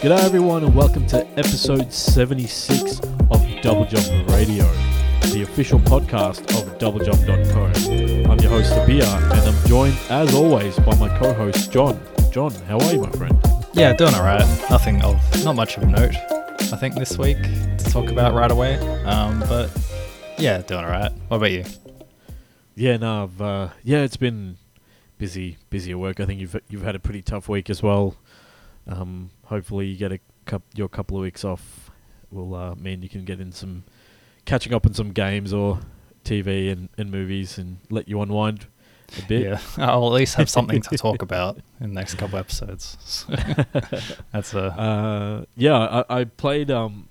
G'day everyone and welcome to episode 76 of Double Jump Radio, the official podcast of doublejump.co. I'm your host Abia and I'm joined as always by my co-host John. John, how are you my friend? Yeah, doing alright. Nothing of, not much of note, I think, this week to talk about right away. Um, but yeah, doing alright. What about you? Yeah, no, I've, uh, yeah, it's been busy, busy at work. I think you've you've had a pretty tough week as well. Um, hopefully, you get a cup, your couple of weeks off will uh, mean you can get in some catching up on some games or TV and, and movies and let you unwind a bit. Yeah, I'll at least have something to talk about in the next couple episodes. That's a Uh, yeah, I, I played. Um,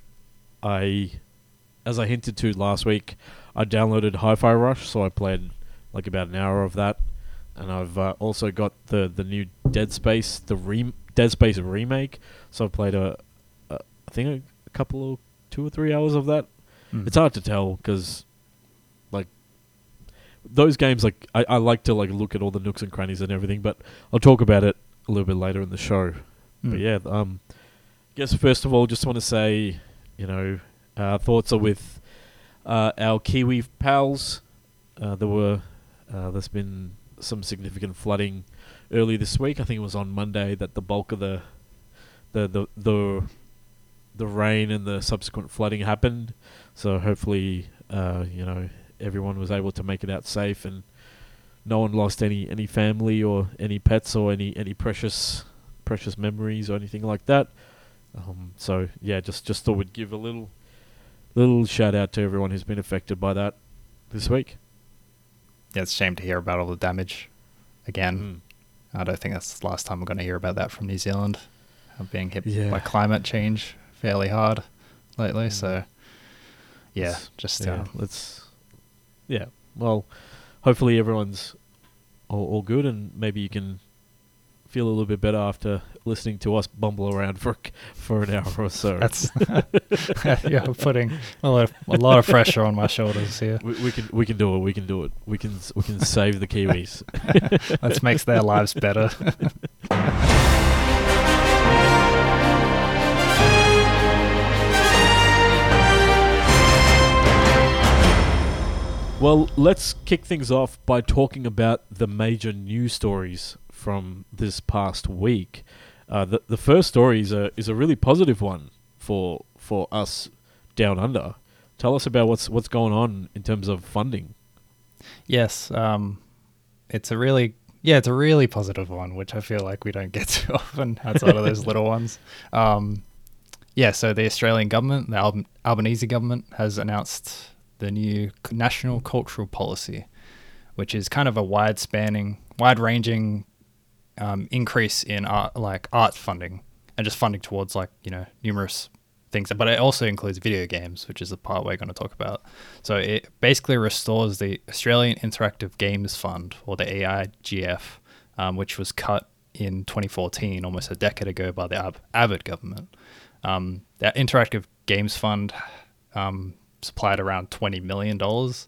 I, as I hinted to last week, I downloaded Hi-Fi Rush, so I played like about an hour of that, and I've uh, also got the the new Dead Space, the re- Dead Space remake. So I played a, a I think a, couple of two or three hours of that. mm. It's hard to tell because, like, those games, like I, I like to like look at all the nooks and crannies and everything, but I'll talk about it a little bit later in the show. But Mm. yeah, um, I guess first of all, just want to say, you know, our thoughts are with uh, our Kiwi pals. Uh, there were, uh, there's been some significant flooding early this week. I think it was on Monday that the bulk of the, the the the, the rain and the subsequent flooding happened. So hopefully, uh, you know, everyone was able to make it out safe and no one lost any any family or any pets or any any precious precious memories or anything like that. Um, so yeah, just just thought we'd give a little little shout out to everyone who's been affected by that this week. yeah, it's a shame to hear about all the damage again. Mm. I don't think that's the last time we're going to hear about that from New Zealand. uh, Being hit Yeah. by climate change fairly hard lately. Mm. So yeah, It's- just yeah, uh, let's yeah. Well, hopefully everyone's all, all good and maybe you can feel a little bit better after listening to us bumble around for for an hour or so. that's yeah, putting a lot, of, a lot of pressure on my shoulders here. we, we can we can do it. We can do it. We can we can save the Kiwis. Let's their lives better. Well, let's kick things off by talking about the major news stories from this past week. Uh, the the first story is a is a really positive one for for us down under. Tell us about what's what's going on in terms of funding. Yes, um, it's a really yeah, it's a really positive one, which I feel like we don't get too often outside of those little ones. Um, yeah, so the Australian government, the Alb- Albanese government, has announced the new national cultural policy, which is kind of a wide-spanning, wide-ranging um, increase in art, like art funding, and just funding towards like you know numerous things. But it also includes video games, which is the part we're going to talk about. So it basically restores the Australian Interactive Games Fund, or the AIGF, um, which was cut in 2014, almost a decade ago, by the Ab- Abbott government. Um, that Interactive Games Fund um, supplied around 20 million dollars.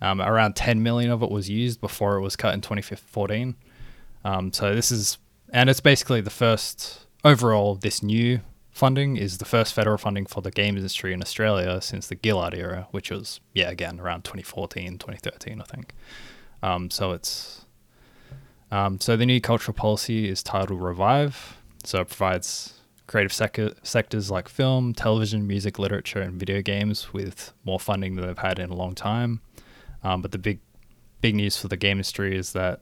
Um, around 10 million of it was used before it was cut in 2014. Um, so this is, and it's basically the first overall. This new funding is the first federal funding for the games industry in Australia since the Gillard era, which was yeah again around 2014, 2013, I think. Um, so it's um, so the new cultural policy is titled Revive. So it provides creative sector, sectors like film, television, music, literature, and video games with more funding than they've had in a long time. Um, but the big big news for the game industry is that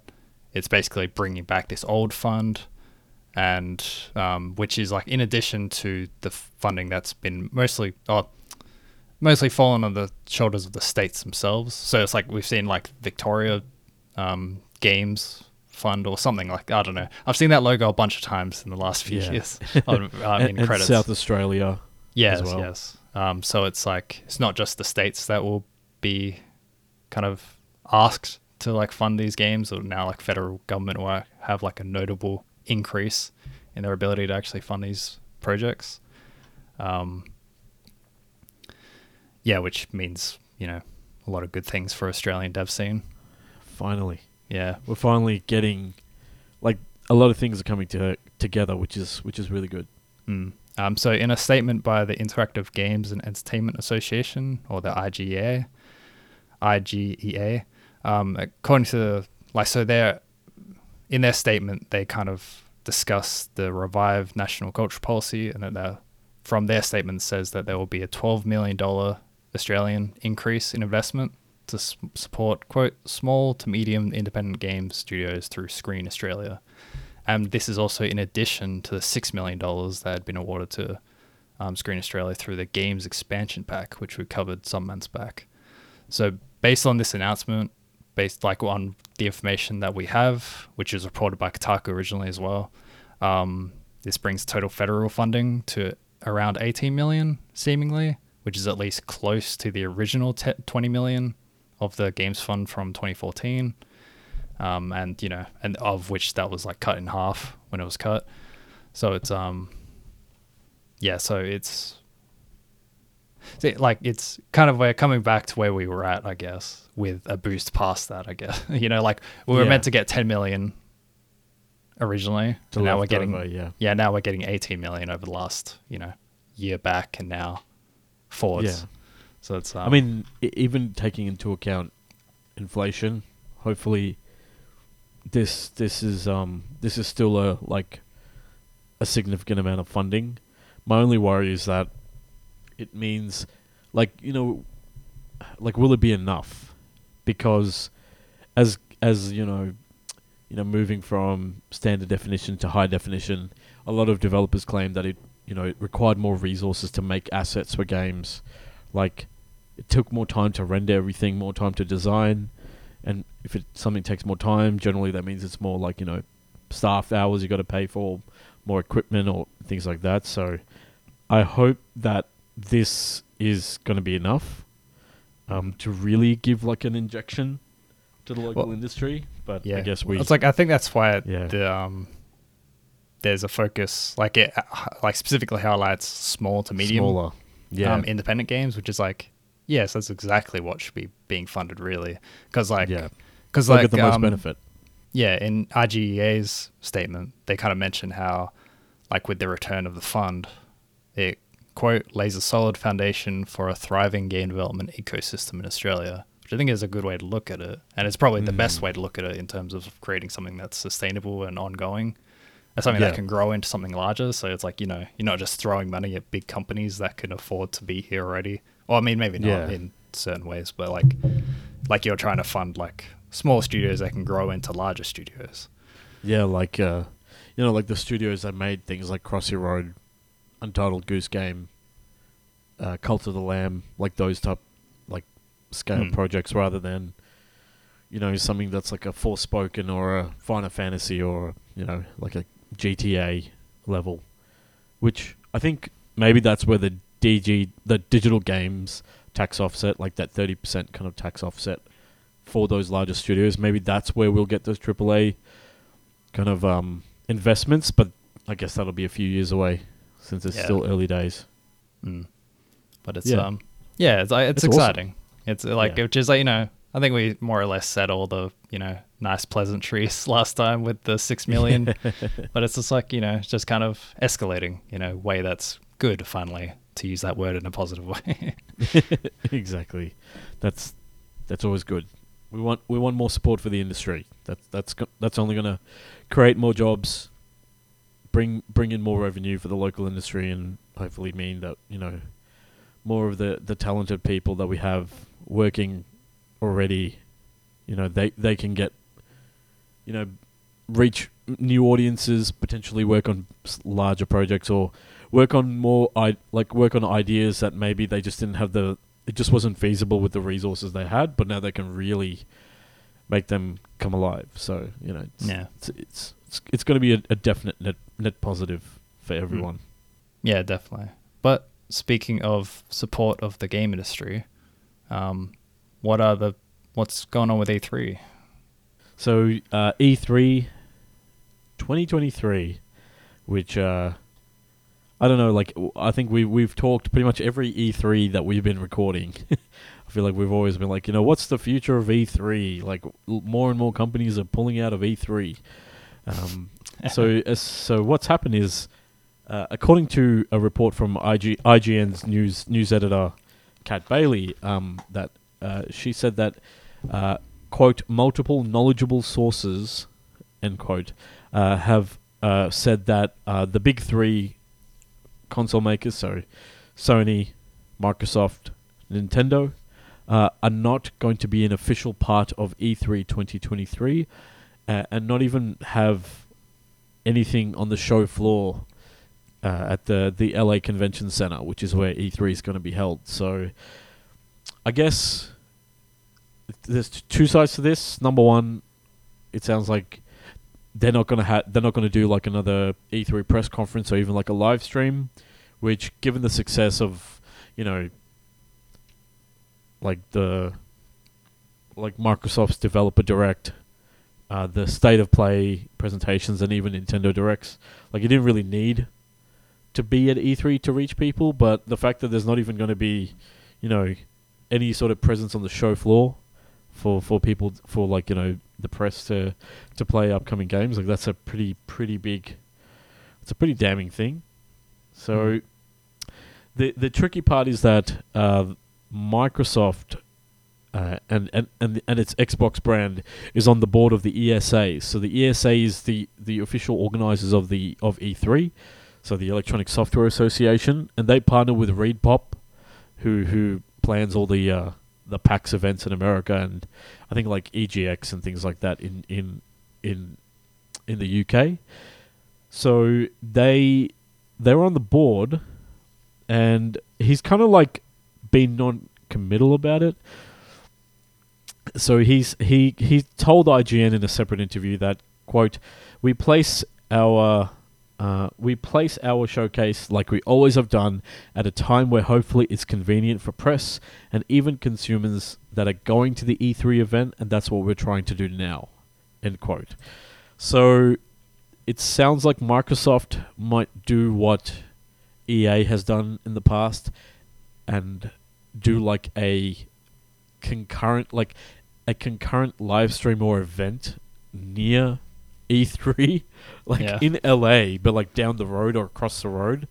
it's basically bringing back this old fund and um, which is like in addition to the funding that's been mostly oh, mostly fallen on the shoulders of the states themselves. So it's like we've seen like Victoria um, Games Fund or something like I don't know. I've seen that logo a bunch of times in the last few Yeah. years. on, um, in and credits. South Australia. yes, well. yes. Um, so it's like it's not just the states that will be kind of asked to like fund these games, or now like federal government will have like a notable increase in their ability to actually fund these projects. Um, yeah, which means you know a lot of good things for Australian dev scene. Finally, Yeah, we're finally getting like a lot of things are coming to together, which is which is really good. Mm. Um, so, in a statement by the Interactive Games and Entertainment Association, or the iga IGEA, um, according to like, so they're in their statement, they kind of discuss the revived national culture policy, and they're- from their statement says that there will be a twelve million dollar Australian increase in investment to support quote small to medium independent game studios through Screen Australia. And this is also in addition to the $6 million that had been awarded to um, Screen Australia through the Games Expansion Pack, which we covered some months back. So, based on this announcement, based like on the information that we have, which is reported by Kotaku originally as well, um, this brings total federal funding to around 18 million, seemingly, which is at least close to the original te- 20 million of the Games Fund from 2014 um, and you know, and of which that was like cut in half when it was cut. So it's um, yeah. So it's see, like it's kind of we're coming back to where we were at, I guess, with a boost past that. I guess you know, like we were Yeah. meant to get 10 million originally, To and now we're getting over, yeah. yeah, now we're getting 18 million over the last you know year back, and now forwards. Yeah. So it's um, I mean, even taking into account inflation, hopefully this this is um this is still a like a significant amount of funding. My only worry is that it means like you know like will it be enough? Because as as you know you know moving from standard definition to high definition, a lot of developers claim that it you know it required more resources to make assets for games. Like it took more time to render everything, more time to design, and if it something takes more time, generally that means it's more like you know staff hours you got to pay for, more equipment or things like that. So I hope that this is going to be enough um, to really give like an injection to the local Well, industry. But yeah, I guess we It's like I think that's why Yeah. the um, there's a focus like it uh, like specifically highlights small to medium smaller. Yeah, um, independent games, which is like yes, that's exactly what should be being funded really, because like yeah, because like get the most um, benefit. yeah, in IGEA's statement, they kind of mention how, like, with the return of the fund, it, quote, lays a solid foundation for a thriving game development ecosystem in Australia, which I think is a good way to look at it. And it's probably the best Mm. way to look at it in terms of creating something that's sustainable and ongoing. And something Yeah. that can grow into something larger. So it's like, you know, you're not just throwing money at big companies that can afford to be here already. Or I mean, maybe not Yeah. in certain ways, but like, like you're trying to fund like small studios that can grow into larger studios. Yeah, like uh, you know, like the studios that made things like Crossy Road, Untitled Goose Game, uh, Cult of the Lamb, like those type, like scale Hmm. projects, rather than, you know, something that's like a Forspoken or a Final Fantasy or you know, like a GTA level, which I think maybe that's where the DG, the digital games tax offset, like that thirty percent kind of tax offset for those larger studios. Maybe that's where we'll get those AAA kind of um, investments, but I guess that'll be a few years away since it's Yeah. still early days. Mm. But it's Yeah. um yeah, it's like, it's, It's awesome. exciting. It's uh, like Yeah. which is like you know I think we more or less said all the you know nice pleasantries last time with the six million, but it's just like you know it's just kind of escalating in a way that's good. Finally, to use that word in a positive way. exactly. That's that's always good. We want we want more support for the industry. That's that's that's only going to create more jobs, bring bring in more revenue for the local industry, and hopefully mean that you know more of the the talented people that we have working already, you know, they they can get, you know, reach new audiences, potentially work on larger projects or work on more I like work on ideas that maybe they just didn't have the it just wasn't feasible with the resources they had, but now they can really make them come alive. So you know, it's yeah, it's it's it's, it's going to be a, a definite net net positive for everyone. yeah, definitely. But speaking of support of the game industry, um, what are the what's going on with E three? So uh, E3 2023, which uh, I don't know. Like I think we we've talked pretty much every E3 that we've been recording. I feel like we've always been like, you know, what's the future of E3? Like more and more companies are pulling out of E3. Um, so uh, so what's happened is, uh, according to a report from IG, IGN's news news editor, Kat Bailey, um, that uh, she said that uh, quote multiple knowledgeable sources end quote uh, have uh, said that the big three console makers, so Sony, Microsoft, Nintendo, are not going to be an official part of E E3 2023, uh, and not even have anything on the show floor uh, at the the LA Convention Center, which is where E3 is going to be held. So, I guess there's two sides to this. Number one, it sounds like they're not gonna ha- they're not gonna do like another E3 press conference or even like a live stream, which given the success of you know like the like Microsoft's developer direct, uh, the state of play presentations, and even Nintendo directs, like you didn't really need to be at E3 to reach people, but the fact that there's not even going to be, you know, any sort of presence on the show floor for for people for like you know the press to to play upcoming games like that's a pretty pretty big it's a pretty damning thing. So the the tricky part is that uh, Microsoft uh, and, and and and its Xbox brand is on the board of the ESA so the ESA is the the official organizers of the of E3 so the Electronic Software Association and they partner with ReedPop who who plans all the uh, the PAX events in America and I think like EGX and things like that in in in in the UK. So they they're on the board, and he's kind of like been non-committal about it. So he's he he told IGN in a separate interview that quote we place our uh, we place our showcase like we always have done at a time where hopefully it's convenient for press and even consumers that are going to the E3 event, and that's what we're trying to do now. End quote. So it sounds like Microsoft might do what EA has done in the past and do like a concurrent like a concurrent live stream or event near E3 like Yeah. in LA but like down the road or across the road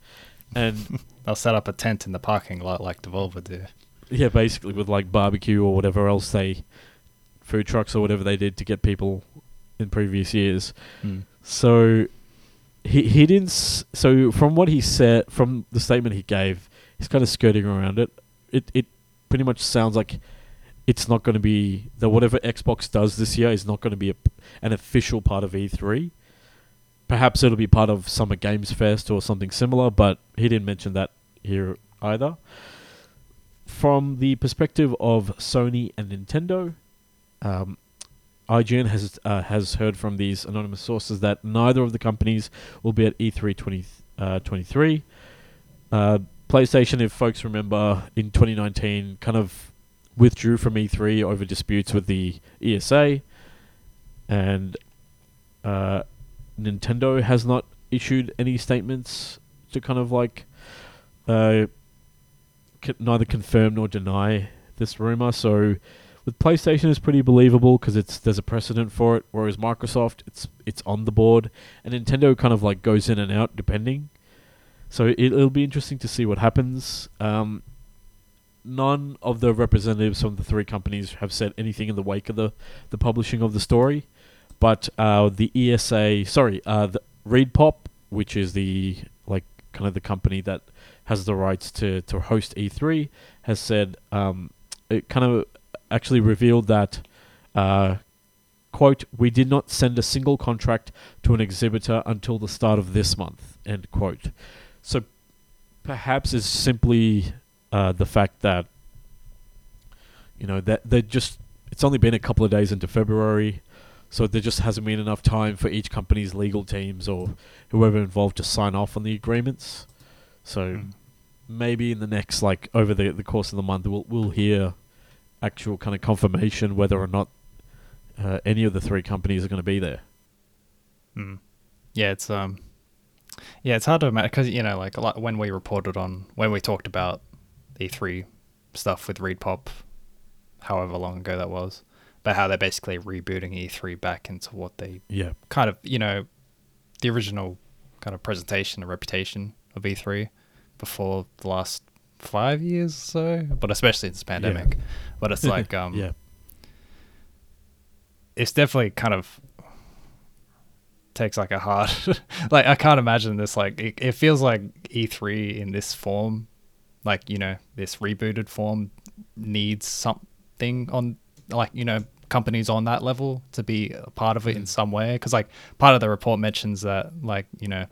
and They'll set up a tent in the parking lot like Devolver do. yeah basically with like barbecue or whatever else they food trucks or whatever they did to get people in previous years Mm. So he he didn't. S- so from what he said, from the statement he gave, he's kind of skirting around it. It it pretty much sounds like it's not going to be that whatever Xbox does this year is not going to be a, an official part of E3. Perhaps it'll be part of Summer Games Fest or something similar, but he didn't mention that here either. From the perspective of Sony and Nintendo, um, IGN has uh, has heard from these anonymous sources that neither of the companies will be at E3 20, uh, 23. Uh, PlayStation, if folks remember, in 2019, kind of withdrew from E3 over disputes with the ESA, and uh, Nintendo has not issued any statements to kind of like uh, neither confirm nor deny this rumor. So with PlayStation is pretty believable because it's there's a precedent for it, whereas Microsoft it's it's on the board, and Nintendo kind of like goes in and out depending. So it, it'll be interesting to see what happens. Um, none of the representatives from the three companies have said anything in the wake of the the publishing of the story, but uh, the ESA, sorry, uh, the ReedPop, which is the like kind of the company that has the rights to to host E3, has said um, it kind of actually revealed that, uh, quote, we did not send a single contract to an exhibitor until the start of this month, end quote. So perhaps it's simply uh, the fact that, you know, that they just, it's only been a couple of days into February, so there just hasn't been enough time for each company's legal teams or whoever involved to sign off on the agreements. So Mm. maybe in the next like over the the course of the month we'll we'll hear actual kind of confirmation whether or not uh, any of the three companies are going to be there. Mm. Yeah, it's um, Yeah, it's hard to imagine because you know, like a lot when we reported on when we talked about E3 stuff with ReedPop, however long ago that was, but how they're basically rebooting E3 back into what they Yeah. kind of you know, the original kind of presentation and reputation of E3 before the last five years or so, but especially since pandemic. But it's like um, yeah. it's definitely kind of takes like a hard like I can't imagine this like it, it feels like E3 in this form like you know this rebooted form needs something on like you know companies on that level to be a part of it in some way because like part of the report mentions that like you know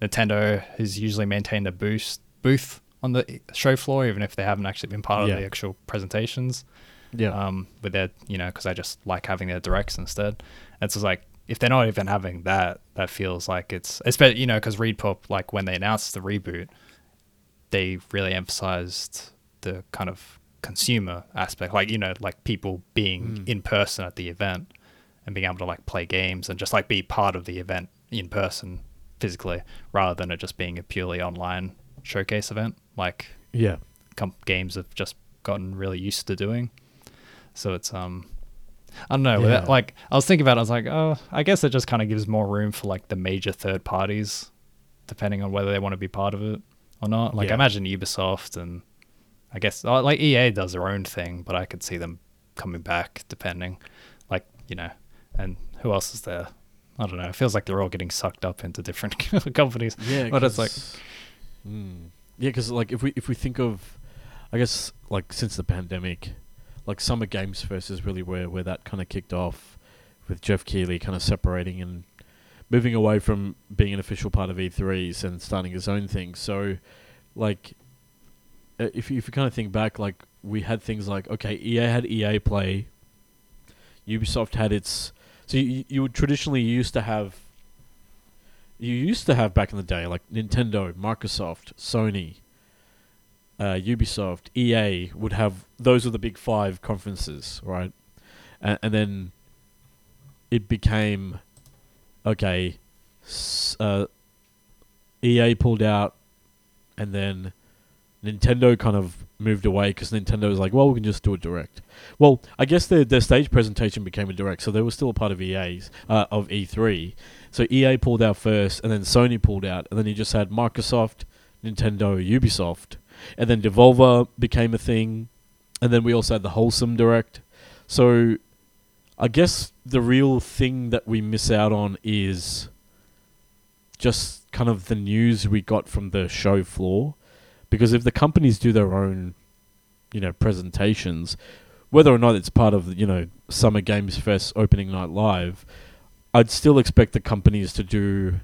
Nintendo has usually maintained a boost booth on the show floor even if they haven't actually been part Yeah. of the actual presentations Yeah. um, with their, you know, because I just like having their directs instead. It's just like if they're not even having that, that feels like it's, especially you know, because ReedPop like when they announced the reboot, they really emphasized the kind of consumer aspect, like you know, like people being Mm. in person at the event and being able to like play games and just like be part of the event in person physically, rather than it just being a purely online showcase event, like yeah. com- games have just gotten really used to doing. So it's um, I don't know. Yeah. Like I was thinking about, it, I was like, oh, I guess it just kind of gives more room for like the major third parties, depending on whether they want to be part of it or not. Like Yeah. I imagine Ubisoft and I guess uh, like EA does their own thing, but I could see them coming back depending, like you know, and who else is there? I don't know. It feels like they're all getting sucked up into different companies. Yeah, But it's like- Mm. yeah, because like if we if we think of, I guess like since the pandemic, like Summer Games Fest is really where where that kind of kicked off, with Geoff Keighley kind of separating and moving away from being an official part of E3s and starting his own thing. So, like, uh, if you, if you kind of think back, like we had things like okay, EA had EA Play. Ubisoft had its so you, you would traditionally used to have you used to have back in the day like Nintendo, Microsoft, Sony, uh, Ubisoft, EA would have those are the big five conferences, right? And, and then it became okay. Uh, EA pulled out, and then Nintendo kind of moved away because Nintendo was like, well, we can just do a direct. Well, I guess their their stage presentation became a direct, so they were still a part of EA's uh, of E3. So EA pulled out first, and then Sony pulled out, and then you just had Microsoft, Nintendo, Ubisoft, and then Devolver became a thing, and then we also had the Wholesome Direct. So I guess the real thing that we miss out on is just kind of the news we got from the show floor, because if the companies do their own, you know, presentations, whether or not it's part of you know Summer Games Fest opening night live, I'd still expect the companies to do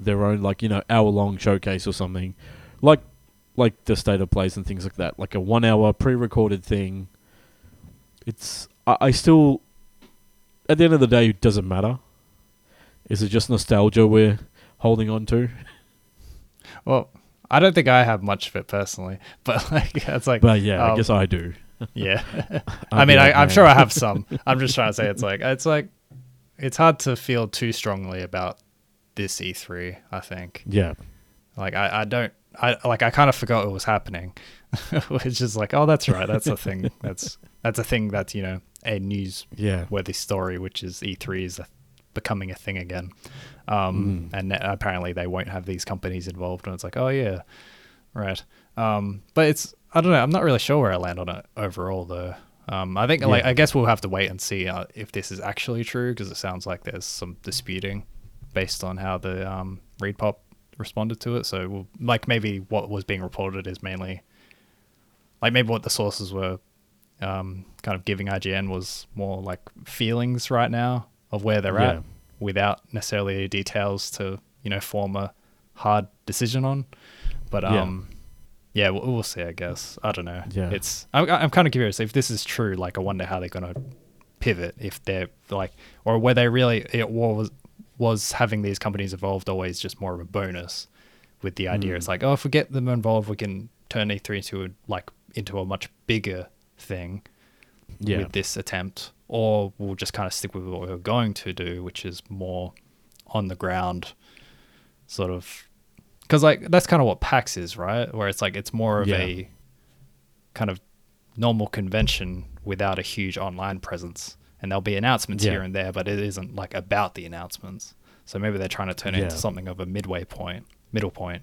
their own like you know hour long showcase or something, like like the state of plays and things like that, like a one hour pre recorded thing. It's I, I still at the end of the day it doesn't matter. Is it just nostalgia we're holding on to? Well, I don't think I have much of it personally, but like it's like, But yeah, I um, guess I do. yeah. I mean, I, I'm sure I have some. I'm just trying to say it's like it's like it's hard to feel too strongly about this E3. I think Yeah, like I, I don't I like I kind of forgot it was happening, which is like oh that's right that's a thing that's that's a thing that's you know a news yeah, worthy story, which is E3 is a, becoming a thing again. Um, Mm. And apparently they won't have these companies involved. And it's like, oh, yeah, right. Um, but it's, I don't know, I'm not really sure where I land on it overall, though. Um, I think, like, I guess we'll have to wait and see uh, if this is actually true because it sounds like there's some disputing based on how the um, ReedPop responded to it. So, we'll, like, maybe what was being reported is mainly, like, maybe what the sources were um, kind of giving IGN was more like feelings right now of where they're Yeah. at without necessarily details to you know form a hard decision on. But Yeah. um, yeah, we'll, we'll see. I guess I don't know. Yeah. it's I'm I'm kind of curious if this is true. Like, I wonder how they're gonna pivot if they're like, or were they really it was was having these companies involved always just more of a bonus with the idea Mm. it's like oh if we get them involved we can turn E3 into a, like into a much bigger thing yeah, with this attempt, or we'll just kind of stick with what we we're going to do, which is more on the ground sort of because like that's kind of what PAX is, right? Where it's like it's more of Yeah. a kind of normal convention without a huge online presence, and there'll be announcements Yeah. here and there, but it isn't like about the announcements. So maybe they're trying to turn it into something of a midway point, middle point,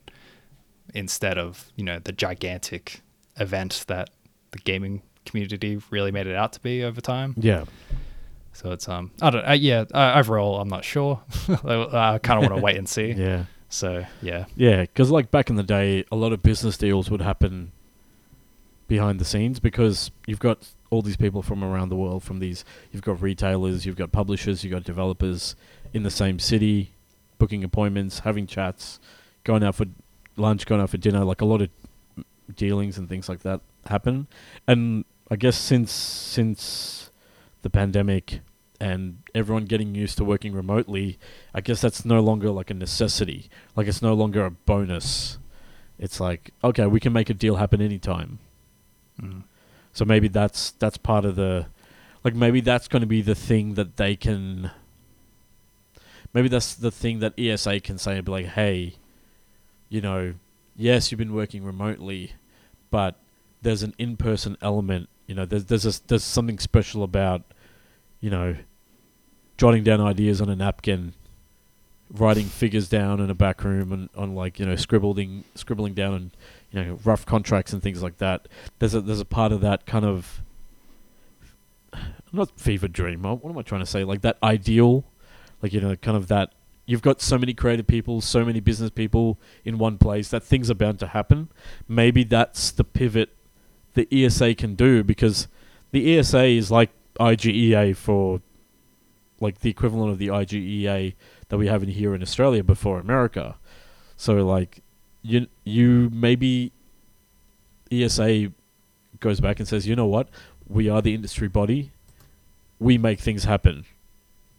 instead of you know the gigantic event that the gaming community really made it out to be over time. Yeah. So it's um I don't uh, yeah uh, overall I'm not sure. I kind of want to wait and see. Yeah. So yeah, Yeah, because like back in the day, a lot of business deals would happen behind the scenes because you've got all these people from around the world. From these, you've got retailers, you've got publishers, you've got developers in the same city, booking appointments, having chats, going out for lunch, going out for dinner. Like a lot of dealings and things like that happen. And I guess since since the pandemic and everyone getting used to working remotely, I guess that's no longer like a necessity. Like it's no longer a bonus. It's like okay, we can make a deal happen anytime. Mm. So maybe that's that's part of the like maybe that's going to be the thing that they can maybe that's the thing that ESA can say and be like, "Hey, you know, yes, you've been working remotely, but there's an in-person element, you know, there's there's a, there's something special about, you know, jotting down ideas on a napkin, writing figures down in a back room and on like, you know, scribbling scribbling down and you know, rough contracts and things like that. There's a there's a part of that kind of not fever dream. What am I trying to say? Like that ideal, like you know, kind of that. You've got so many creative people, so many business people in one place that things are bound to happen. Maybe that's the pivot the ESA can do because the ESA is like IGEA for like the equivalent of the IGEA that we have in here in Australia before America. So like you you maybe ESA goes back and says, you know what, we are the industry body, we make things happen,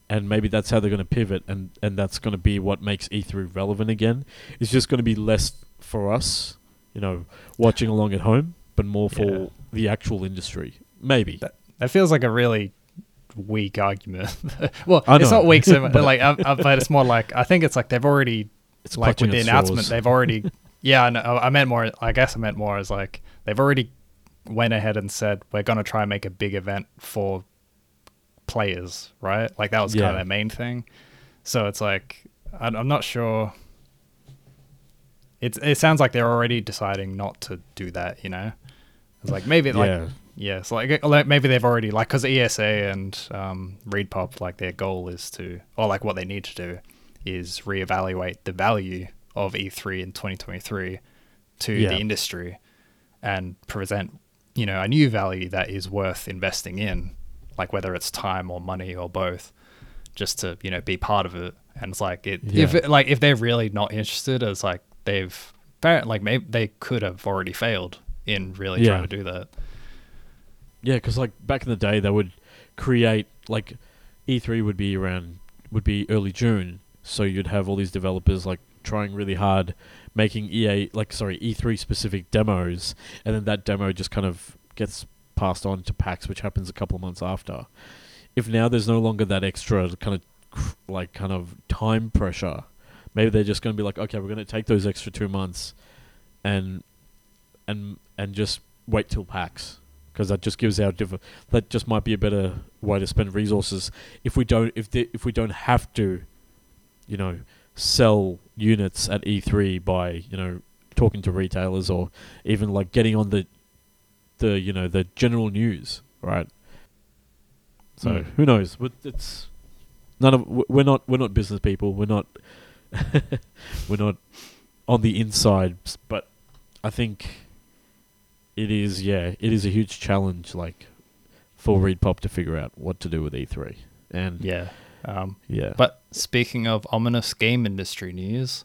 and maybe that's how they're going to pivot, and and that's going to be what makes E3 relevant again. It's just going to be less for us, you know, watching along at home, but more for Yeah. the actual industry. Maybe. that, that feels like a really weak argument. well, I it's know. not weak, so much, like, uh, uh, but it's more like I think it's like they've already It's like with the announcement, they've already. yeah, I, know, I meant more. I guess I meant more as like they've already went ahead and said we're gonna try and make a big event for players, right? Like that was kind of their main thing. So it's like I, I'm not sure. It's it sounds like they're already deciding not to do that. You know, it's like maybe like yeah. yeah, so like, maybe they've already like because ESA and um, ReedPop like their goal is to or like what they need to do is reevaluate the value of E3 in 2023 to Yeah. the industry and present you know a new value that is worth investing in, like whether it's time or money or both, just to you know be part of it. And it's like it if it, like if they're really not interested, it's like they've like maybe they could have already failed in really Yeah. trying to do that. Yeah, because like back in the day, they would create like E3 would be around would be early June, so you'd have all these developers like trying really hard, making EA like sorry E3 specific demos, and then that demo just kind of gets passed on to PAX, which happens a couple of months after. If now there's no longer that extra kind of like kind of time pressure, maybe they're just going to be like, okay, we're going to take those extra two months, and and and just wait till PAX because that just gives our diff- that just might be a better way to spend resources. If we don't if the, if we don't have to you know sell units at E3 by you know talking to retailers or even like getting on the the you know the general news right? So Mm. who knows? But it's none of we're not we're not business people. We're not we're not on the inside but I think it is yeah it is a huge challenge like for ReedPop to figure out what to do with E3 and Yeah. Um, yeah but speaking of ominous game industry news,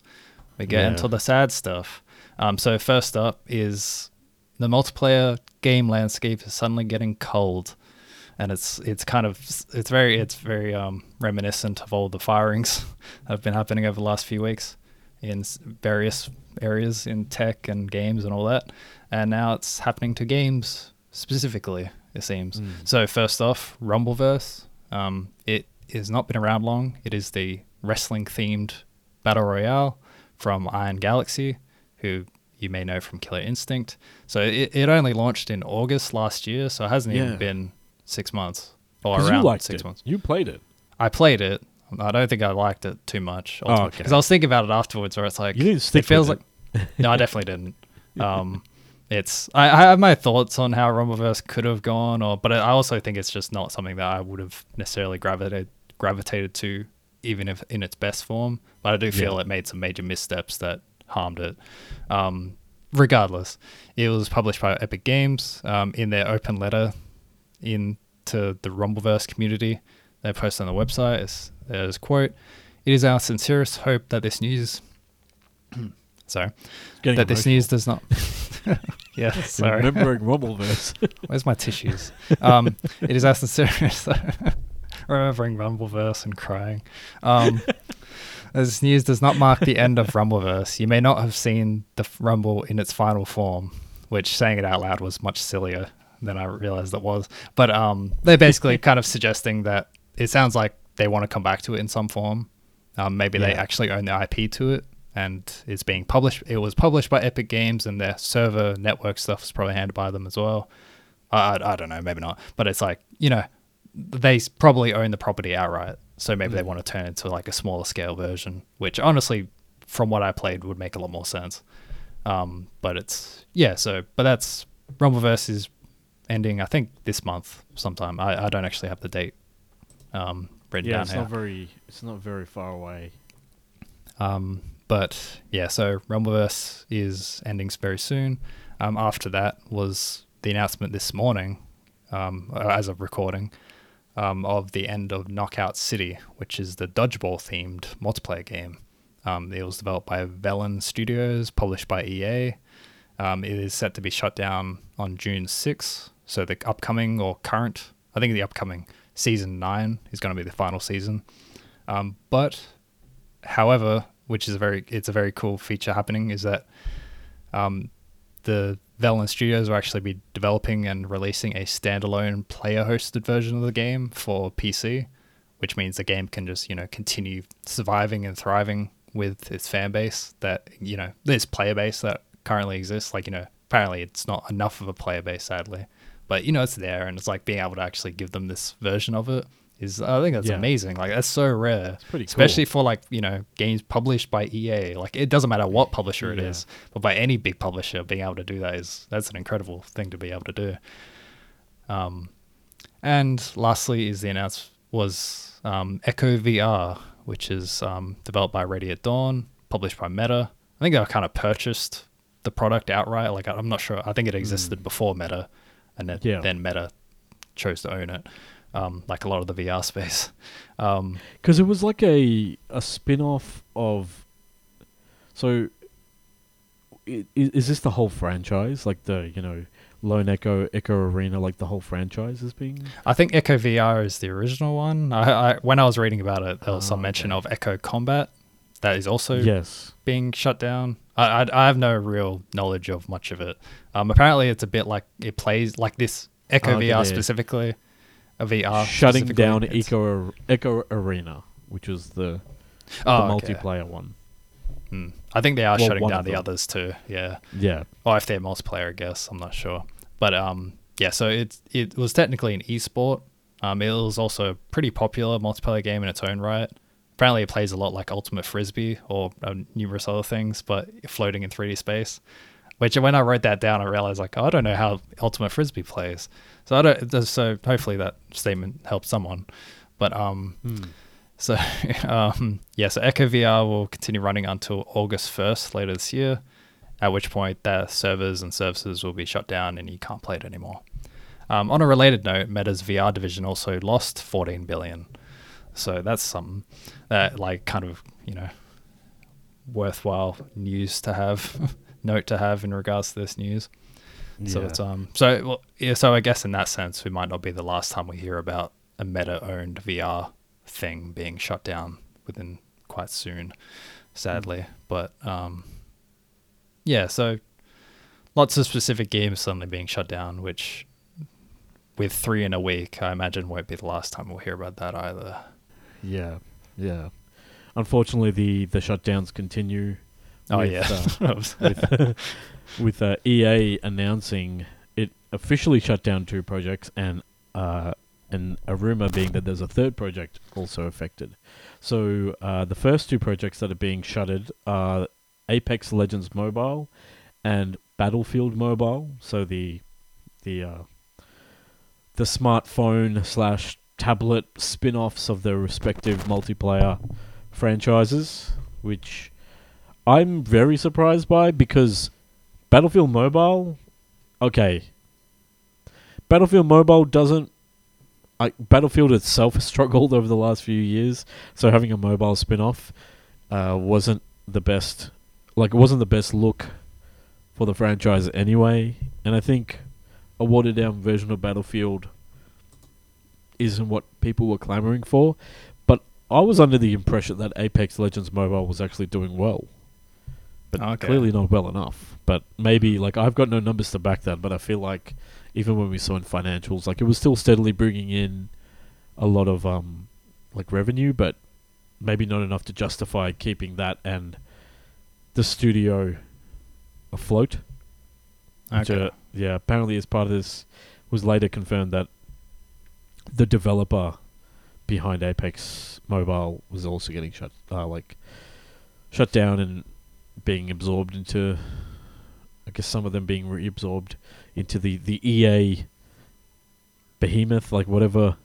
we get Yeah. into the sad stuff. Um, so first up is the multiplayer game landscape is suddenly getting cold, and it's it's kind of it's very it's very um, reminiscent of all the firings that have been happening over the last few weeks in various areas in tech and games and all that, and now it's happening to games specifically. It seems. Mm. So first off, Rumbleverse. Um, it has not been around long. It is the wrestling themed battle royale from Iron Galaxy, who you may know from Killer Instinct. So it, it only launched in August last year, so it hasn't Yeah. even been six months or around liked six it. months. You played it. I played it. I don't think I liked it too much. Oh, okay. Because I was thinking about it afterwards, where it's like You didn't stick it feels like no, I definitely didn't. Um, it's I, I have my thoughts on how Rumbleverse could have gone, or but I also think it's just not something that I would have necessarily gravitated gravitated to, even if in its best form. But I do feel Yeah. it made some major missteps that harmed it. Um, regardless, it was published by Epic Games um, in their open letter into the Rumbleverse community. They posted on the website. It's, there's quote: "It is our sincerest hope that this news." Sorry that this news does not. yeah, sorry. Remembering Rumbleverse. Where's my tissues? Um, it is our sincere. remembering Rumbleverse and crying. Um, this news does not mark the end of Rumbleverse. You may not have seen the Rumble in its final form, which saying it out loud was much sillier than I realized it was. But um, they're basically kind of suggesting that it sounds like they want to come back to it in some form. Um, maybe they actually own the IP to it, and it's being published. It was published by Epic Games, and their server network stuff is probably handled by them as well. I, I, I don't know, maybe not. But it's like you know, they probably own the property outright, so maybe they Mm. want to turn it into like a smaller scale version, which honestly, from what I played, would make a lot more sense. Um, but it's yeah. So, but that's Rumbleverse is ending. I think this month sometime. I, I don't actually have the date um, written yeah, down it's here. not very. It's not very far away. Um, but yeah, so Rumbleverse is ending very soon. Um, after that was the announcement this morning, um, as of recording, um, of the end of Knockout City, which is the dodgeball themed multiplayer game. Um, it was developed by Velan Studios, published by EA. Um, it is set to be shut down on June 6th. So the upcoming or current, I think the upcoming season nine is going to be the final season. Um, but however, which is a very it's a very cool feature happening is that um, the Velan Studios will actually be developing and releasing a standalone player-hosted version of the game for PC, which means the game can just you know continue surviving and thriving with its fan base that you know this player base that currently exists. Like you know apparently it's not enough of a player base sadly, but you know it's there and it's like being able to actually give them this version of it is I think that's Yeah. amazing. Like that's so rare It's pretty cool. especially for like you know games published by EA. Like it doesn't matter what publisher it Yeah. is, but by any big publisher, being able to do that is that's an incredible thing to be able to do. Um, and lastly, is the announce was um, Echo VR, which is um, developed by Ready at Dawn, published by Meta. I think they kind of purchased the product outright. Like I'm not sure. I think it existed before Meta, and then, Yeah. then Meta chose to own it. Um, like a lot of the VR space. Um, Because it was like a a spin off of. So. i- i- Is this the whole franchise? Like the you know, Lone Echo, Echo Arena, like the whole franchise is being. I think Echo VR is the original one. I, I when I was reading about it, there was some Oh, mention okay. of Echo Combat that is also yes. being shut down. I, I I have no real knowledge of much of it. Um, apparently it's a bit like it plays like this Echo Oh, VR they're specifically, a VR Shutting down Echo Echo Arena, which was the, Oh, the okay. multiplayer one. Hmm. I think they are Well, shutting down the others too. Yeah. Yeah. Or if they're multiplayer, I guess I'm not sure. But um, yeah. So it it was technically an esport. Um, it was also a pretty popular multiplayer game in its own right. Apparently, it plays a lot like Ultimate Frisbee or uh, numerous other things, but floating in 3D space. Which when I wrote that down, I realized like, oh, I don't know how Ultimate Frisbee plays. So I don't. So hopefully that statement helps someone. But um, so, um, yeah, so Echo VR will continue running until August 1st later this year, at which point their servers and services will be shut down and you can't play it anymore. Um, on a related note, Meta's VR division also lost 14 billion. So that's something that, like, kind of, you know, worthwhile news to have, note to have in regards to this news. So it's um so well, yeah, so I guess in that sense we might not be the last time we hear about a meta owned VR thing being shut down within quite soon, sadly. But um yeah, so lots of specific games suddenly being shut down, which with three in a week, I imagine won't be the last time we'll hear about that either. Yeah, yeah. Unfortunately, the the shutdowns continue. Oh with, yeah. uh, with, with uh, EA announcing it officially shut down two projects and uh, and a rumor being that there's a third project also affected. So uh, the first two projects that are being shuttered are Apex Legends Mobile and Battlefield Mobile. So the the uh, the smartphone slash tablet spin-offs of their respective multiplayer franchises, which I'm very surprised by because Battlefield Mobile, okay, Battlefield Mobile doesn't. Like Battlefield itself has struggled over the last few years, so having a mobile spin-off uh, wasn't the best. Like it wasn't the best look for the franchise anyway, and I think a watered down version of Battlefield isn't what people were clamoring for. But I was under the impression that Apex Legends Mobile was actually doing well. But Okay. clearly not well enough. But maybe like I've got no numbers to back that, but I feel like even when we saw in financials, like it was still steadily bringing in a lot of um like revenue, but maybe not enough to justify keeping that and the studio afloat. Which, Okay. uh, yeah, apparently as part of this was later confirmed that the developer behind Apex Mobile was also getting shut, uh, like shut down and being absorbed into. I guess some of them being reabsorbed into the the EA behemoth, like whatever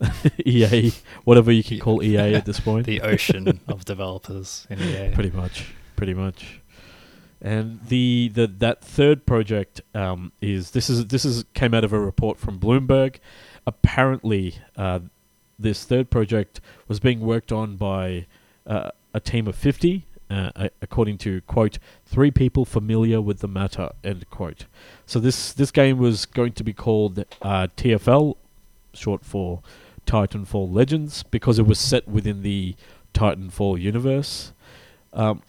EA, whatever you can call EA at this point. the ocean of developers in EA. pretty much pretty much and the, the that third project um, is this is this is came out of a report from Bloomberg. Apparently, uh, this third project was being worked on by uh, a team of fifty, uh, according to quote three people familiar with the matter end quote. So this this game was going to be called uh, TFL, short for Titanfall Legends, because it was set within the Titanfall universe. Um,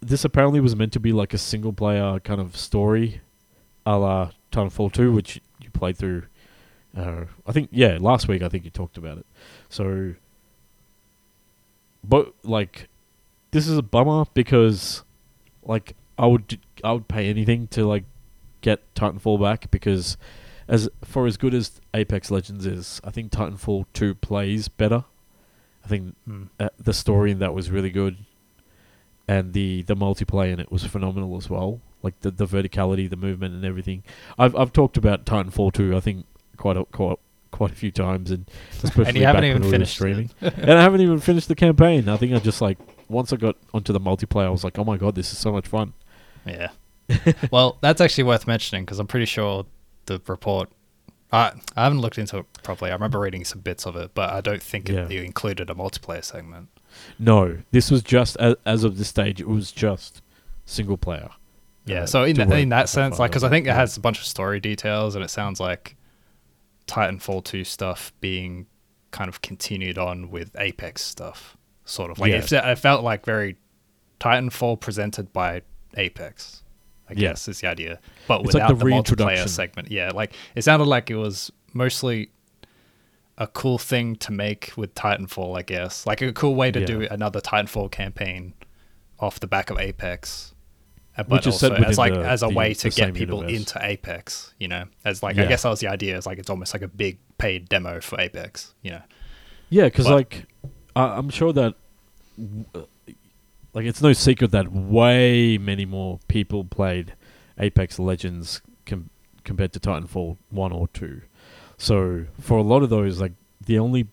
this apparently was meant to be like a single player kind of story, a la Titanfall 2, which you played through. Uh, I think yeah, last week I think you talked about it. So, but like, this is a bummer because, like, I would I would pay anything to like get Titanfall back because, as for as good as Apex Legends is, I think Titanfall 2 plays better. I think Hmm. uh, the story in that was really good, and the the multiplayer in it was phenomenal as well. Like the the verticality, the movement, and everything. I've I've talked about Titanfall 2, I think quite a, quite quite a few times, and especially and you haven't even when we were finished streaming. and I haven't even finished the campaign. I think I just like once I got onto the multiplayer, I was like, oh my god, this is so much fun. Yeah. well, that's actually worth mentioning because I'm pretty sure the report. I I haven't looked into it properly. I remember reading some bits of it, but I don't think Yeah. it, it included a multiplayer segment. No, this was just as, as of this stage, it was just single player. Yeah. uh, so in that, in that sense, like, because I think it has a bunch of story details, and it sounds like Titanfall two stuff being kind of continued on with Apex stuff, sort of like Yeah. it, it felt like very Titanfall presented by Apex. I Yeah. guess is the idea, but It's like without the the, multiplayer segment. Yeah, like it sounded like it was mostly a cool thing to make with Titanfall, I guess. Like a cool way to do another Titanfall campaign off the back of Apex. Uh, But Which is also as like the- as a the- way to get people universe. into Apex, you know, as like I guess that was the idea. Is like it's almost like a big paid demo for Apex, you know. Yeah, because like I I'm sure that like it's no secret that way many more people played Apex Legends com- compared to Titanfall one or two. So for a lot of those, like the only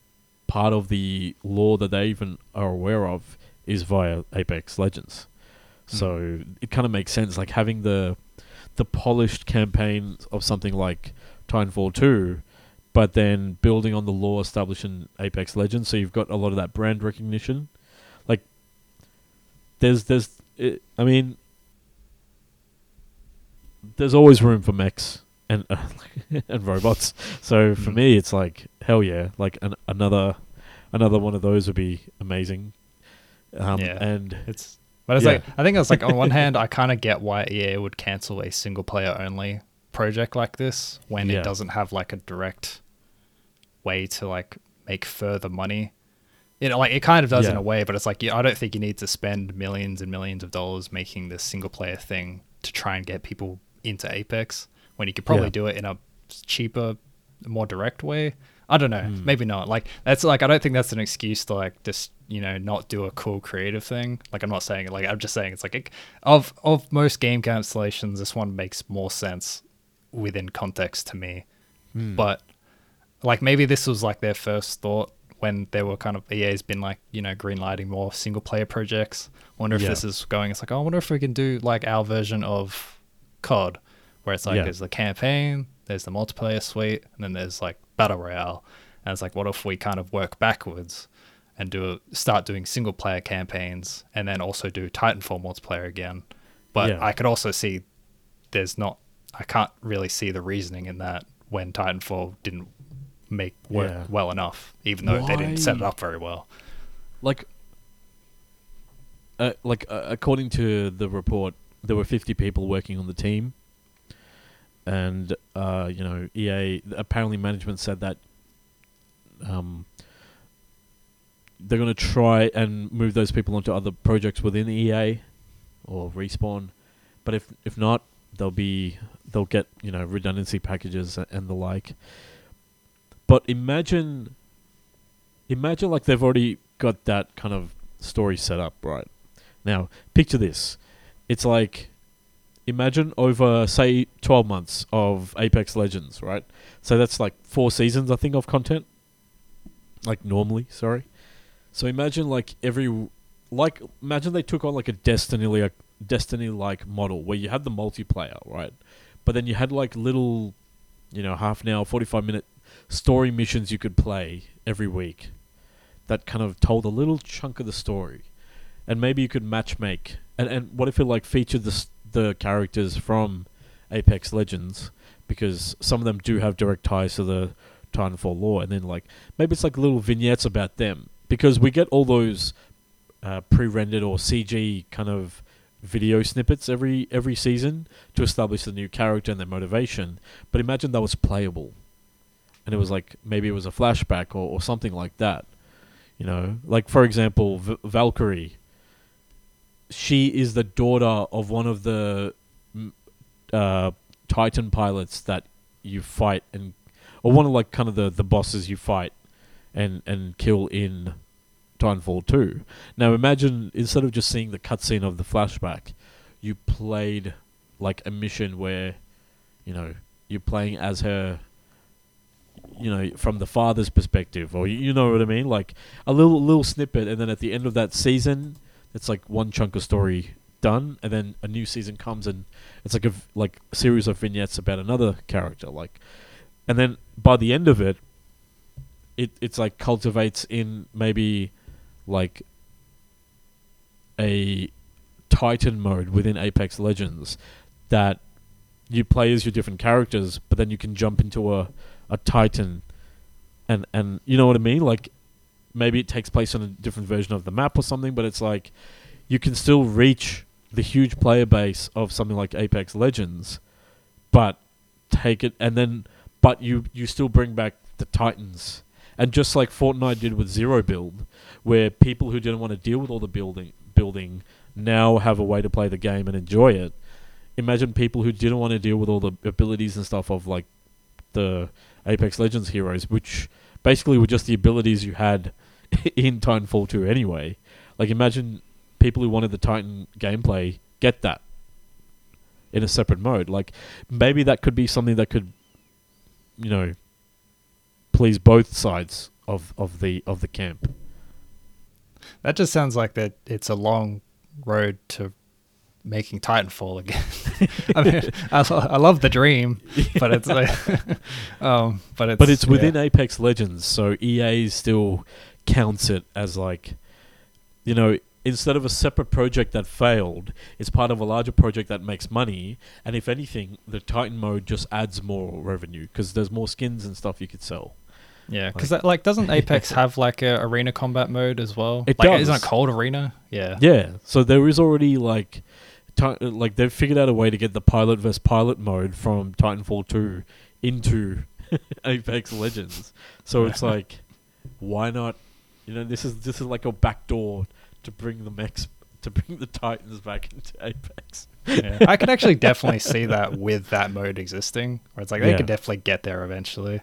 part of the lore that they even are aware of is via Apex Legends. Hmm. So it kind of makes sense, like having the the polished campaign of something like Titanfall two, but then building on the lore established in Apex Legends. So you've got a lot of that brand recognition. Like there's there's it, I mean there's always room for mechs and uh, and robots. So for Mm. me, it's like hell yeah, like an, another another one of those would be amazing. Um, Yeah. and It's but it's Yeah. like I think it's like on one hand I kind of get why EA would cancel a single player only project like this when Yeah. it doesn't have like a direct way to like make further money. You know, like it kind of does in a way, but it's like you, I don't think you need to spend millions and millions of dollars making this single player thing to try and get people into Apex when you could probably Yeah. do it in a cheaper, more direct way. I don't know, Hmm. maybe not. Like that's like I don't think that's an excuse to like just you know not do a cool creative thing. Like I'm not saying like I'm just saying it's like it, of of most game cancellations, this one makes more sense within context to me. Hmm. But like maybe this was like their first thought when they were kind of EA's been like you know greenlighting more single player projects. Wonder if Yeah. this is going. It's like oh, I wonder if we can do like our version of COD, where it's like Yeah. there's the campaign, there's the multiplayer suite, and then there's like battle royale. And it's like what if we kind of work backwards and do start doing single player campaigns and then also do Titanfall multiplayer again. But Yeah. I could also see there's not I can't really see the reasoning in that when Titanfall didn't make work Yeah. well enough, even though they didn't set it up very well. like uh, like uh, according to the report there were 50 people working on the team and uh, you know EA apparently management said that um, they're going to try and move those people onto other projects within EA or respawn but if if not they'll be they'll get you know redundancy packages and the like but imagine imagine like they've already got that kind of story set up right? Now picture this. It's like imagine over say 12 months of apex legends right? So that's like four seasons i think of content. Like normally sorry. So imagine like every like imagine they took on like a destiny like destiny like model where you had the multiplayer right? But then you had like little you know half an hour 45 minute story missions you could play every week that kind of told a little chunk of the story. And maybe you could matchmake. and and what if it like featured the the characters from Apex Legends? Because some of them do have direct ties to the Titanfall lore. And then like maybe it's like little vignettes about them. Because we get all those uh, pre-rendered or CG kind of video snippets every every season to establish the new character and their motivation. But imagine that was playable and it was like maybe it was a flashback or, or something like that you know like for example v- valkyrie she is the daughter of one of the uh, titan pilots that you fight and or one of like kind of the, the bosses you fight and and kill in Titanfall 2. Now imagine instead of just seeing the cutscene of the flashback, you played like a mission where you know you're playing as her you know from the father's perspective or you, know what I mean? Like a little little snippet and then at the end of that season it's like one chunk of story done and then a new season comes and it's like a like a series of vignettes about another character like and then by the end of it it it's like cultivates in maybe like a titan mode within Apex Legends that you play as your different characters but then you can jump into a a titan. And and you know what I mean? Like maybe it takes place on a different version of the map or something but it's like you can still reach the huge player base of something like Apex Legends but take it and then but you you still bring back the titans. And just like Fortnite did with Zero Build where people who didn't want to deal with all the building building now have a way to play the game and enjoy it. Imagine people who didn't want to deal with all the abilities and stuff of like the Apex Legends heroes which basically were just the abilities you had in Titanfall 2 anyway. Like imagine people who wanted the Titan gameplay get that in a separate mode. Like maybe that could be something that could you know please both sides of, of the of the camp. That just sounds like that it's a long road to making Titanfall again. I mean, I, I love the dream, but it's like, um, but it's but it's yeah. within Apex Legends, so EA still counts it as like, you know, instead of a separate project that failed, it's part of a larger project that makes money. And if anything, the Titan mode just adds more revenue because there's more skins and stuff you could sell. Yeah, because like, like doesn't Apex have like a arena combat mode as well? It like, does. Isn't it called arena? Yeah. Yeah, so there is already like, ti- like they've figured out a way to get the pilot versus pilot mode from Titanfall two into Apex Legends. So it's like, why not You know, this is this is like a backdoor to bring the mechs to bring the Titans back into Apex. Yeah. I could actually definitely see that with that mode existing, where it's like they Yeah. could definitely get there eventually.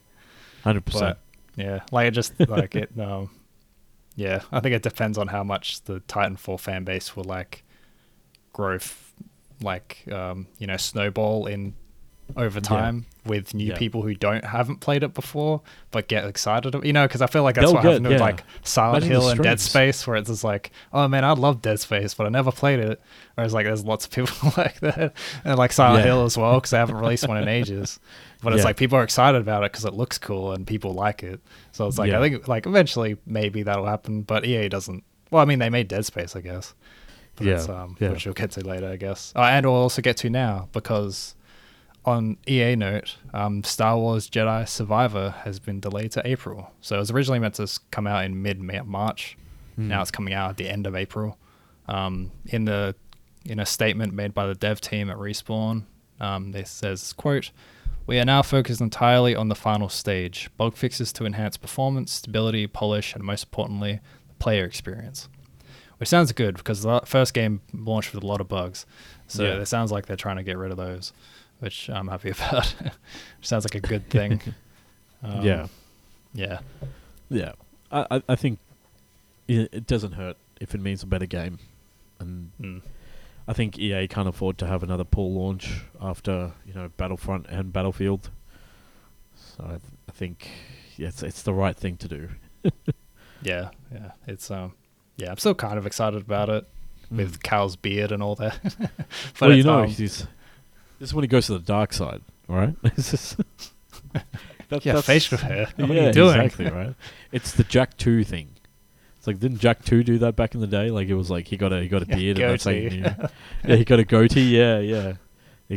Hundred percent. Yeah, like it just like it. Um, yeah, I think it depends on how much the Titanfall fan base will like grow, f- like um, you know, snowball in over Yeah. time with new Yeah. people who don't haven't played it before but get excited. You know, because I feel like that's They'll what get- happened with yeah. like Silent Imagine Hill and Dead. Space, where it's just like, oh man, I love Dead Space, but I never played it. Whereas like there's lots of people like that, and like Silent Yeah. Hill as well, because they haven't released one in ages. But it's like people are excited about it because it looks cool and people like it. So it's like Yeah. I think like eventually maybe that'll happen, but EA doesn't. Well, I mean they made Dead Space, I guess. But Yeah, um, yeah. which we'll get to later, I guess. Oh, and we'll also get to now because on EA note, um, Star Wars Jedi Survivor has been delayed to April. So it was originally meant to come out in mid March. Hmm. Now it's coming out at the end of April. Um, in the in a statement made by the dev team at Respawn, um, this says, "quote We are now focused entirely on the final stage: bug fixes to enhance performance, stability, polish, and most importantly, the player experience." Which sounds good because the first game launched with a lot of bugs, so Yeah. it sounds like they're trying to get rid of those, which I'm happy about. sounds like a good thing. Um, yeah, yeah, yeah. I I, think it, it doesn't hurt if it means a better game, and Mm. I think EA can't afford to have another poor launch after you know Battlefront and Battlefield. So I, th- I think yeah, it's it's the right thing to do. yeah, yeah. It's um, yeah. I'm still kind of excited about it with Mm. Cal's beard and all that. but well, you know, um, he's, this is when he goes to the dark side, all right? It's that- yeah, that's- facial hair. What yeah, are you doing? exactly right. It's the Jak Two thing. It's like didn't Jak Two do that back in the day? Like it was like he got a he got a Yeah, beard and that's how you goatee. yeah, he got a goatee. Yeah, yeah.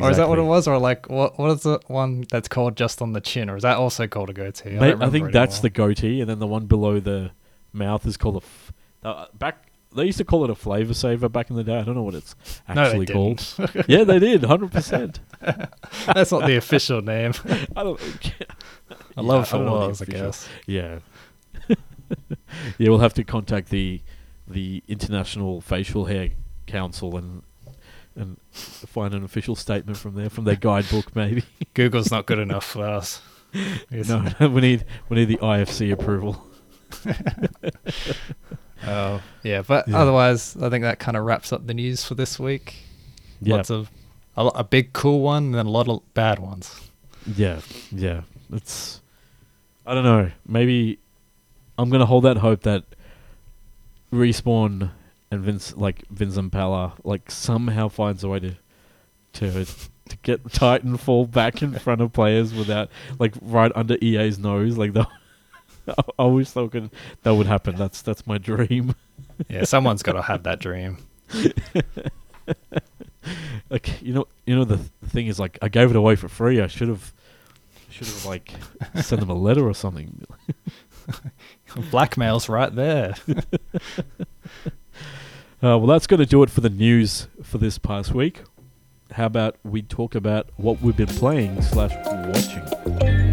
Or is that what it was? Or like, what? What is the one that's called just on the chin? Or is that also called a goatee? Mate, I, think that's the goatee, and then the one below the mouth is called a. F- uh, back they used to call it a flavor saver back in the day. I don't know what it's No, actually called. didn't. yeah, they did, hundred percent. that's not the official name. I don't. I love I it don't the was. I guess. Yeah. yeah, we'll have to contact the the International Facial Hair Council and and find an official statement from there, from their guidebook, maybe. Google's not good enough for us. No, no, we need we need the IFC approval. Oh, yeah. But Yeah. otherwise, I think that kind of wraps up the news for this week. Yeah, Lots of a, a big cool one, and then a lot of bad ones. yeah, yeah. It's I don't know. Maybe I'm gonna hold that hope that respawn and Vince like Vince Zampella like somehow finds a way to to to get Titanfall back in front of players without like right under EA's nose. Like the I that could that would happen. That's that's my dream. Yeah, someone's got to have that dream. Like you know you know the, the thing is like I gave it away for free. I should have should have like sent them a letter or something. Blackmail's right there. Uh, well, that's going to do it for the news for this past week. How about we talk about what we've been playing slash watching?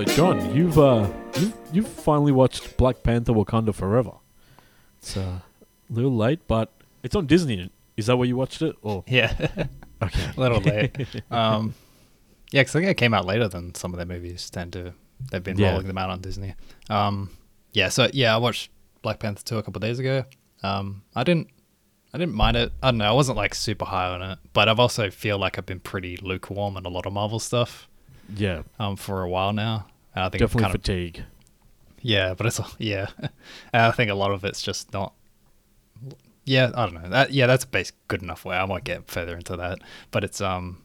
So, John, you've uh, you've you've finally watched Black Panther: Wakanda Forever. It's uh, a little late, but it's on Disney. Is that where you watched it? Or yeah, okay, a little late. Um, yeah, because I think it came out later than some of their movies tend to. They've been Yeah. rolling them out on Disney. Um, yeah, so yeah, I watched Black Panther two a couple of days ago. Um, I didn't, I didn't mind it. I don't know. I wasn't like super high on it, but I've also feel like I've been pretty lukewarm on a lot of Marvel stuff. yeah, Um, for a while now. And I think definitely kind of fatigue. Yeah, but it's yeah. I think a lot of it's just not. Yeah, I don't know. That yeah, that's a basic good enough way. I might get further into that, but it's um,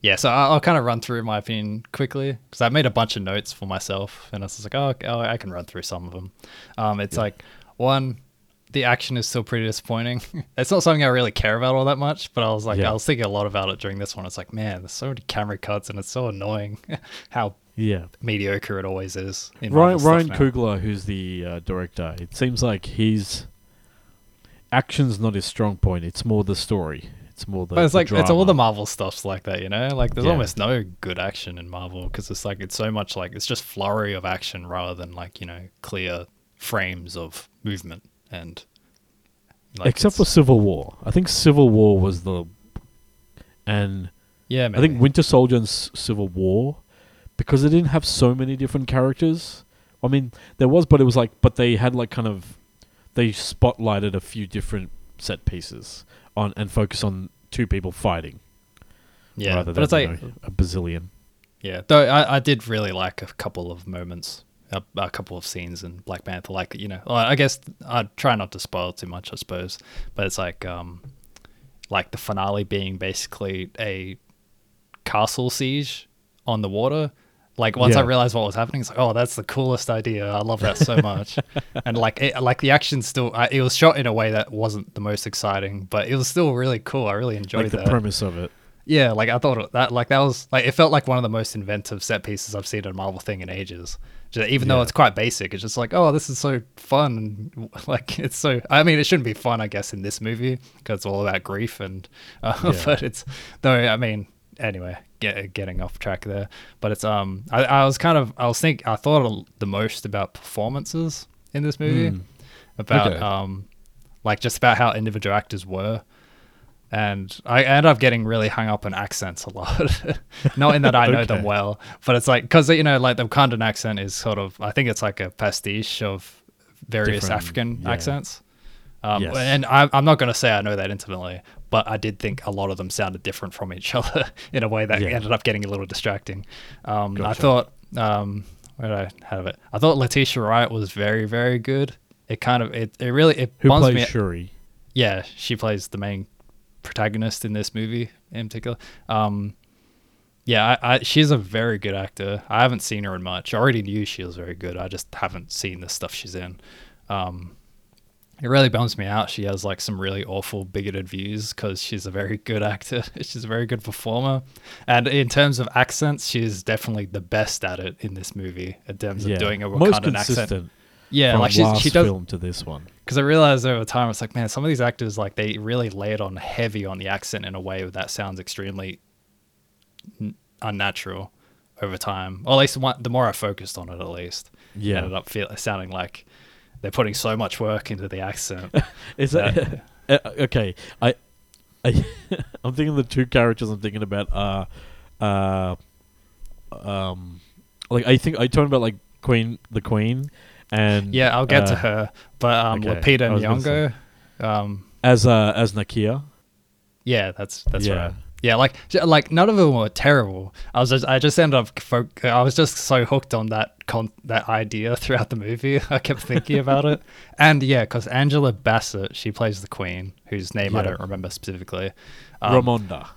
yeah. So I'll, I'll kind of run through my opinion quickly because I made a bunch of notes for myself, and I was just like, oh, oh, I can run through some of them. Um, it's Yeah. like one, the action is still pretty disappointing. it's not something I really care about all that much, but I was like, Yeah. I was thinking a lot about it during this one. It's like, man, there's so many camera cuts, and it's so annoying how Yeah, mediocre it always is. in Ryan Marvel stuff Ryan now. Coogler, who's the uh, director, it seems like his action's not his strong point. It's more the story. It's more the. but it's the like it's all drama. the Marvel stuff's like that, you know. Like there's Yeah. almost no good action in Marvel because it's like it's so much like it's just flurry of action rather than like you know clear frames of movement and. Like, Except for it's- Civil War. I think Civil War was the. And yeah, I maybe. think Winter Soldier and S- Civil War, because they didn't have so many different characters. I mean, there was, but it was like, but they had like kind of, they spotlighted a few different set pieces on and focus on two people fighting yeah, rather but than it's like know, a bazillion. Yeah, though I, I did really like a couple of moments, a, a couple of scenes in Black Panther. Like you know, I guess I'd try not to spoil too much, I suppose. But it's like, um, like the finale being basically a castle siege on the water. Like once I realized what was happening, it's like, oh, that's the coolest idea. I love that so much. and like, it, like the action still, I, it was shot in a way that wasn't the most exciting, but it was still really cool. I really enjoyed Like the that. premise of it. Yeah, like I thought that like that was like it felt like one of the most inventive set pieces I've seen in a Marvel thing in ages. Just, even though it's quite basic, it's just like, oh, this is so fun. And, like it's so. I mean, it shouldn't be fun, I guess, in this movie because it's all about grief and. Uh, Yeah. But it's though. I mean, anyway, get, getting off track there. But it's um. I, I was kind of. I was think. I thought the most about performances in this movie. Mm. About Okay. um, like just about how individual actors were and I end up getting really hung up on accents a lot. Not in that I know them well, but it's like because you know, like the Wakandan accent is sort of I think it's like a pastiche of various Different, African yeah. accents. Um, Yes. And I, I'm not going to say I know that intimately, but I did think a lot of them sounded different from each other in a way that Yeah. ended up getting a little distracting. Um, I thought, um, where did I have it? I thought Letitia Wright was very, very good. It kind of, it, it really, it Who plays me. Shuri? Yeah, she plays the main protagonist in this movie in particular. Um, yeah, I, I, she's a very good actor. I haven't seen her in much. I already knew she was very good. I just haven't seen the stuff she's in. Um, it really bums me out. She has like some really awful bigoted views because she's a very good actor. she's a very good performer, and in terms of accents, she's definitely the best at it in this movie. In terms Yeah. of doing a Most Wakandan accent. consistent Yeah, from like she last she does film to this one. because I realized over time, it's like, man, some of these actors, like, they really lay it on heavy on the accent in a way that sounds extremely n- unnatural over time. Or at least one, the more I focused on it, at least, it Yeah. ended up feel, sounding like they're putting so much work into the accent. Is that uh, okay? I, I I'm thinking the two characters I'm thinking about are, uh, um, like I think I talking about like Queen, the Queen, and yeah, I'll get uh, to her, but um, okay, Lupita I was gonna say- Nyong'o, um, as uh as Nakia. yeah, that's that's Yeah. right. Yeah, like like none of them were terrible. I was just I just ended up fo- I was just so hooked on that con- that idea throughout the movie. I kept thinking about it, and yeah, because Angela Bassett she plays the queen, whose name I don't remember specifically. Um, Ramonda.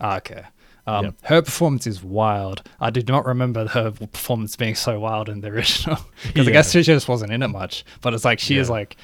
ah, okay. Um, Yep. Her performance is wild. I did not remember her performance being so wild in the original because I guess she just wasn't in it much. But it's like she is like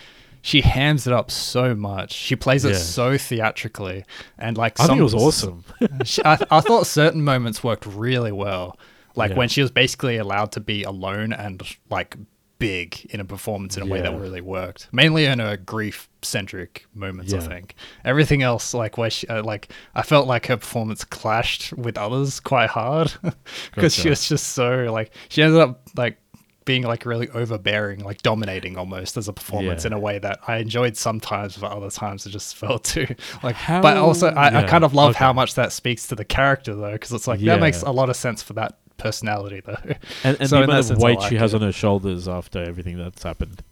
she hams it up so much. She plays it Yeah. so theatrically, and like I think it was awesome. she, I, I thought certain moments worked really well. Like Yeah. when she was basically allowed to be alone and like big in a performance in a way that really worked. Mainly in her grief centric moments, I think. Everything else, like where she, uh, like I felt like her performance clashed with others quite hard because she was just so like she ended up like being like really overbearing, like dominating almost as a performance Yeah. in a way that I enjoyed sometimes, but other times it just felt too like. How- but also, I, I kind of love how much that speaks to the character though, because it's like Yeah. that makes a lot of sense for that personality though. And, and So the amount of sense, weight like she has it. on her shoulders after everything that's happened.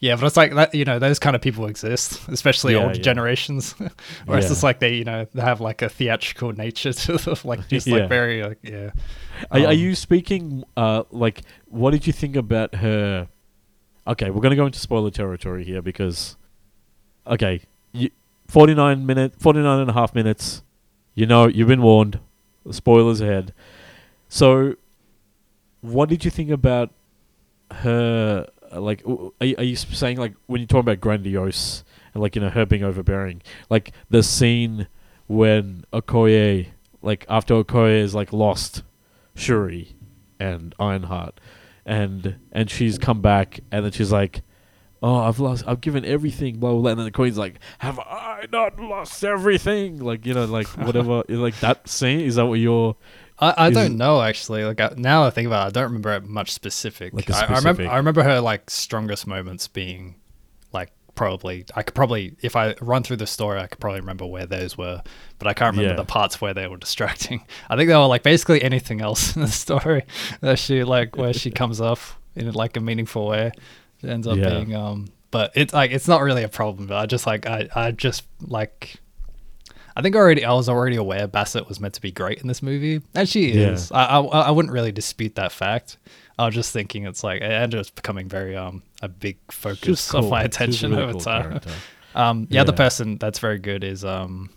Yeah, but it's like that. You know, those kind of people exist, especially Yeah, older yeah. generations, where it's Yeah. just like they, you know, they have like a theatrical nature to them, like just like very like yeah. Are, are Um, you speaking? Uh, like, what did you think about her? Okay, we're gonna go into spoiler territory here because, okay, you, 49 minute, 49 and a half minutes. You know, you've been warned. Spoilers ahead. So, what did you think about her? Like, are you, are you saying like when you talk about grandiose and like you know her being overbearing, like the scene when Okoye, like after Okoye is like lost Shuri and Ironheart, and and she's come back, and then she's like, "Oh, I've lost. I've given everything." Blah blah. blah. And then the queen's like, "Have I not lost everything?" Like you know, like whatever. like that scene. Is that what you're? I, I Is- don't know actually. Like I, now I think about it, I don't remember much specific. Like a I, I remember specific- I remember her like strongest moments being like probably I could probably if I run through the story I could probably remember where those were, but I can't remember Yeah. the parts where they were distracting. I think they were like basically anything else in the story that she like where she comes off in like a meaningful way. It ends up Yeah. being um but it's like it's not really a problem, but I just like I I just like I think already I was already aware Bassett was meant to be great in this movie, and she Yeah. is. I, I I wouldn't really dispute that fact. I was just thinking it's like it ended up becoming very um a big focus Just of my attention really over cool time. character. Um, the other person that's very good is um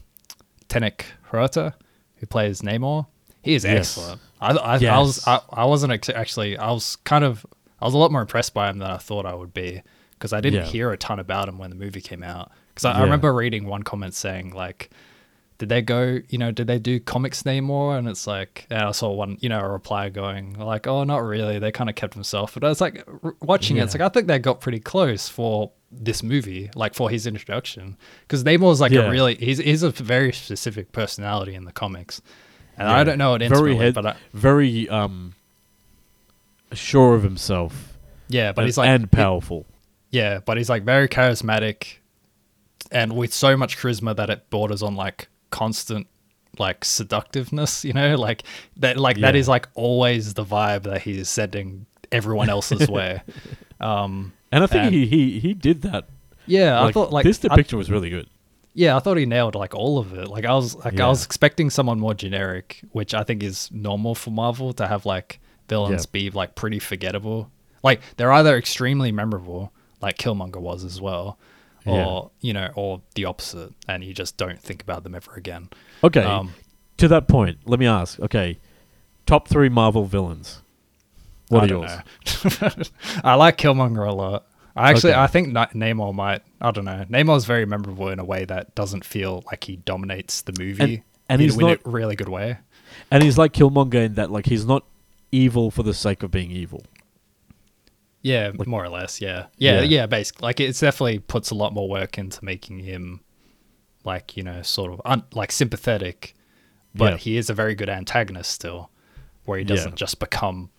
Tenoch Huerta, who plays Namor. He is Yes. excellent. I I, I was I, I wasn't ex- actually I was kind of I was a lot more impressed by him than I thought I would be because I didn't Yeah. hear a ton about him when the movie came out. Because I, I remember reading one comment saying like did they go, you know, did they do comics Namor? And it's like, and I saw one, you know, a reply going like, oh, not really. They kind of kept himself. But I was like, r- watching it, it's like, I think they got pretty close for this movie, like for his introduction. Because Namor's like Yeah. a really, he's, he's a very specific personality in the comics. And Yeah. I don't know it Very intimately, head- but I, Very um. Sure of himself. yeah, but and, he's like, and powerful. yeah, but he's like very charismatic and with so much charisma that it borders on like constant like seductiveness, you know, like that like that Yeah. is like always the vibe that he's sending everyone else's way. Um And I think And- he, he he did that. yeah, I thought like this I- depiction was really good. yeah, I thought he nailed like all of it. Like I was like I was expecting someone more generic, which I think is normal for Marvel to have like villains Yeah. be like pretty forgettable. Like they're either extremely memorable, like Killmonger was as well, or you know, or the opposite, and you just don't think about them ever again. Okay. Um, to that point, let me ask. Okay, top three Marvel villains. What I are yours? I like Killmonger a lot. I actually, Okay. I think Na- Namor might. I don't know. Namor's very memorable in a way that doesn't feel like he dominates the movie, and in, he's in not- a really good way. And he's like Killmonger in that, like, he's not evil for the sake of being evil. Yeah, Like- more or less. Yeah. yeah, Yeah. yeah, Basically, like it's definitely puts a lot more work into making him, like you know, sort of un- like sympathetic, but Yeah. he is a very good antagonist still, where he doesn't just become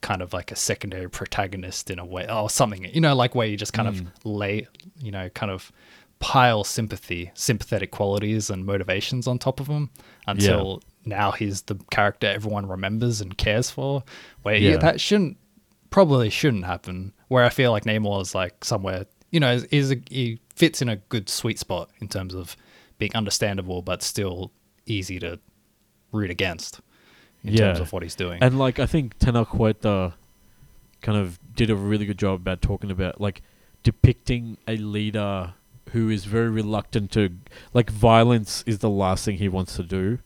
kind of like a secondary protagonist in a way or something. You know, like where you just kind Mm. of lay, you know, kind of pile sympathy, sympathetic qualities and motivations on top of him until now he's the character everyone remembers and cares for. Where yeah. Yeah. that shouldn't probably shouldn't happen. Where I feel like Namor is like somewhere, you know, is, is a, he fits in a good sweet spot in terms of being understandable but still easy to root against in terms of what he's doing. And like, I think Tenoch Huerta kind of did a really good job about talking about like depicting a leader who is very reluctant to like violence is the last thing he wants to do,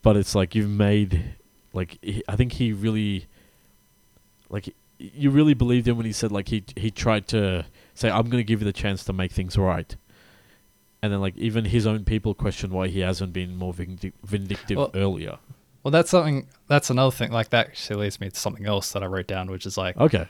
but it's like you've made like he, I think he really like you really believed him when he said like he he tried to say I'm going to give you the chance to make things right. And then, like, even his own people question why he hasn't been more vindic- vindictive Well, earlier. well, that's something. That's another thing. Like that actually leads me to something else that I wrote down, which is like Okay.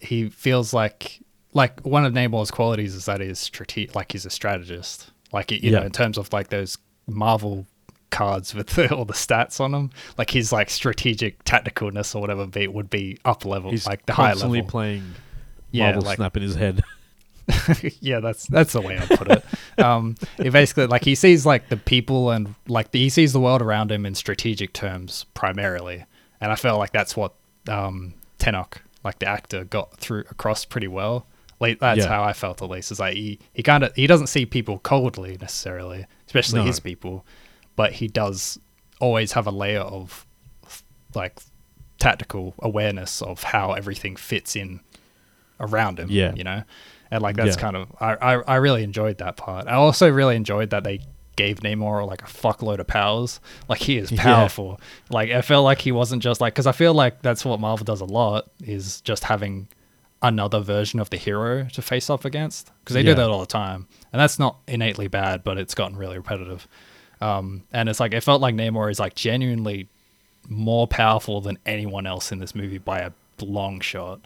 he feels like like one of Namor's qualities is that he's strate- like he's a strategist. Like you know, in terms of like those Marvel cards with the, all the stats on them, like his like strategic tacticalness or whatever be would be up level, He's like the high constantly level. playing Yeah, Marvel like- Snap in his head. yeah, that's that's the way I put it. Um, he basically like he sees like the people and like the, he sees the world around him in strategic terms primarily, and I feel like that's what um, Tenoch, like the actor, got through across pretty well. Like that's Yeah. how I felt at least. Is like he he kind of he doesn't see people coldly necessarily, especially No. his people, but he does always have a layer of like tactical awareness of how everything fits in around him. Yeah. you know, and like that's Yeah. kind of I, I I really enjoyed that part. I also really enjoyed that they gave Namor like a fuckload of powers. Like he is Yeah. powerful. Like I felt like he wasn't just like because I feel like that's what Marvel does a lot is just having another version of the hero to face off against because they do that all the time and that's not innately bad but it's gotten really repetitive um and it's like it felt like namor is like genuinely more powerful than anyone else in this movie by a long shot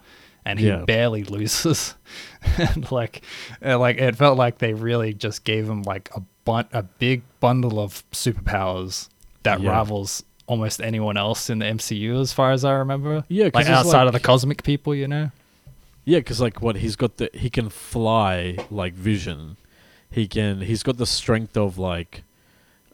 and he Yeah. barely loses. and like, uh, like it felt like they really just gave him like a bun- a big bundle of superpowers that Yeah. rivals almost anyone else in the MCU, as far as I remember. Yeah, like outside of the cosmic people, you know. Yeah, because like what he's got the he can fly like Vision. He can he's got the strength of like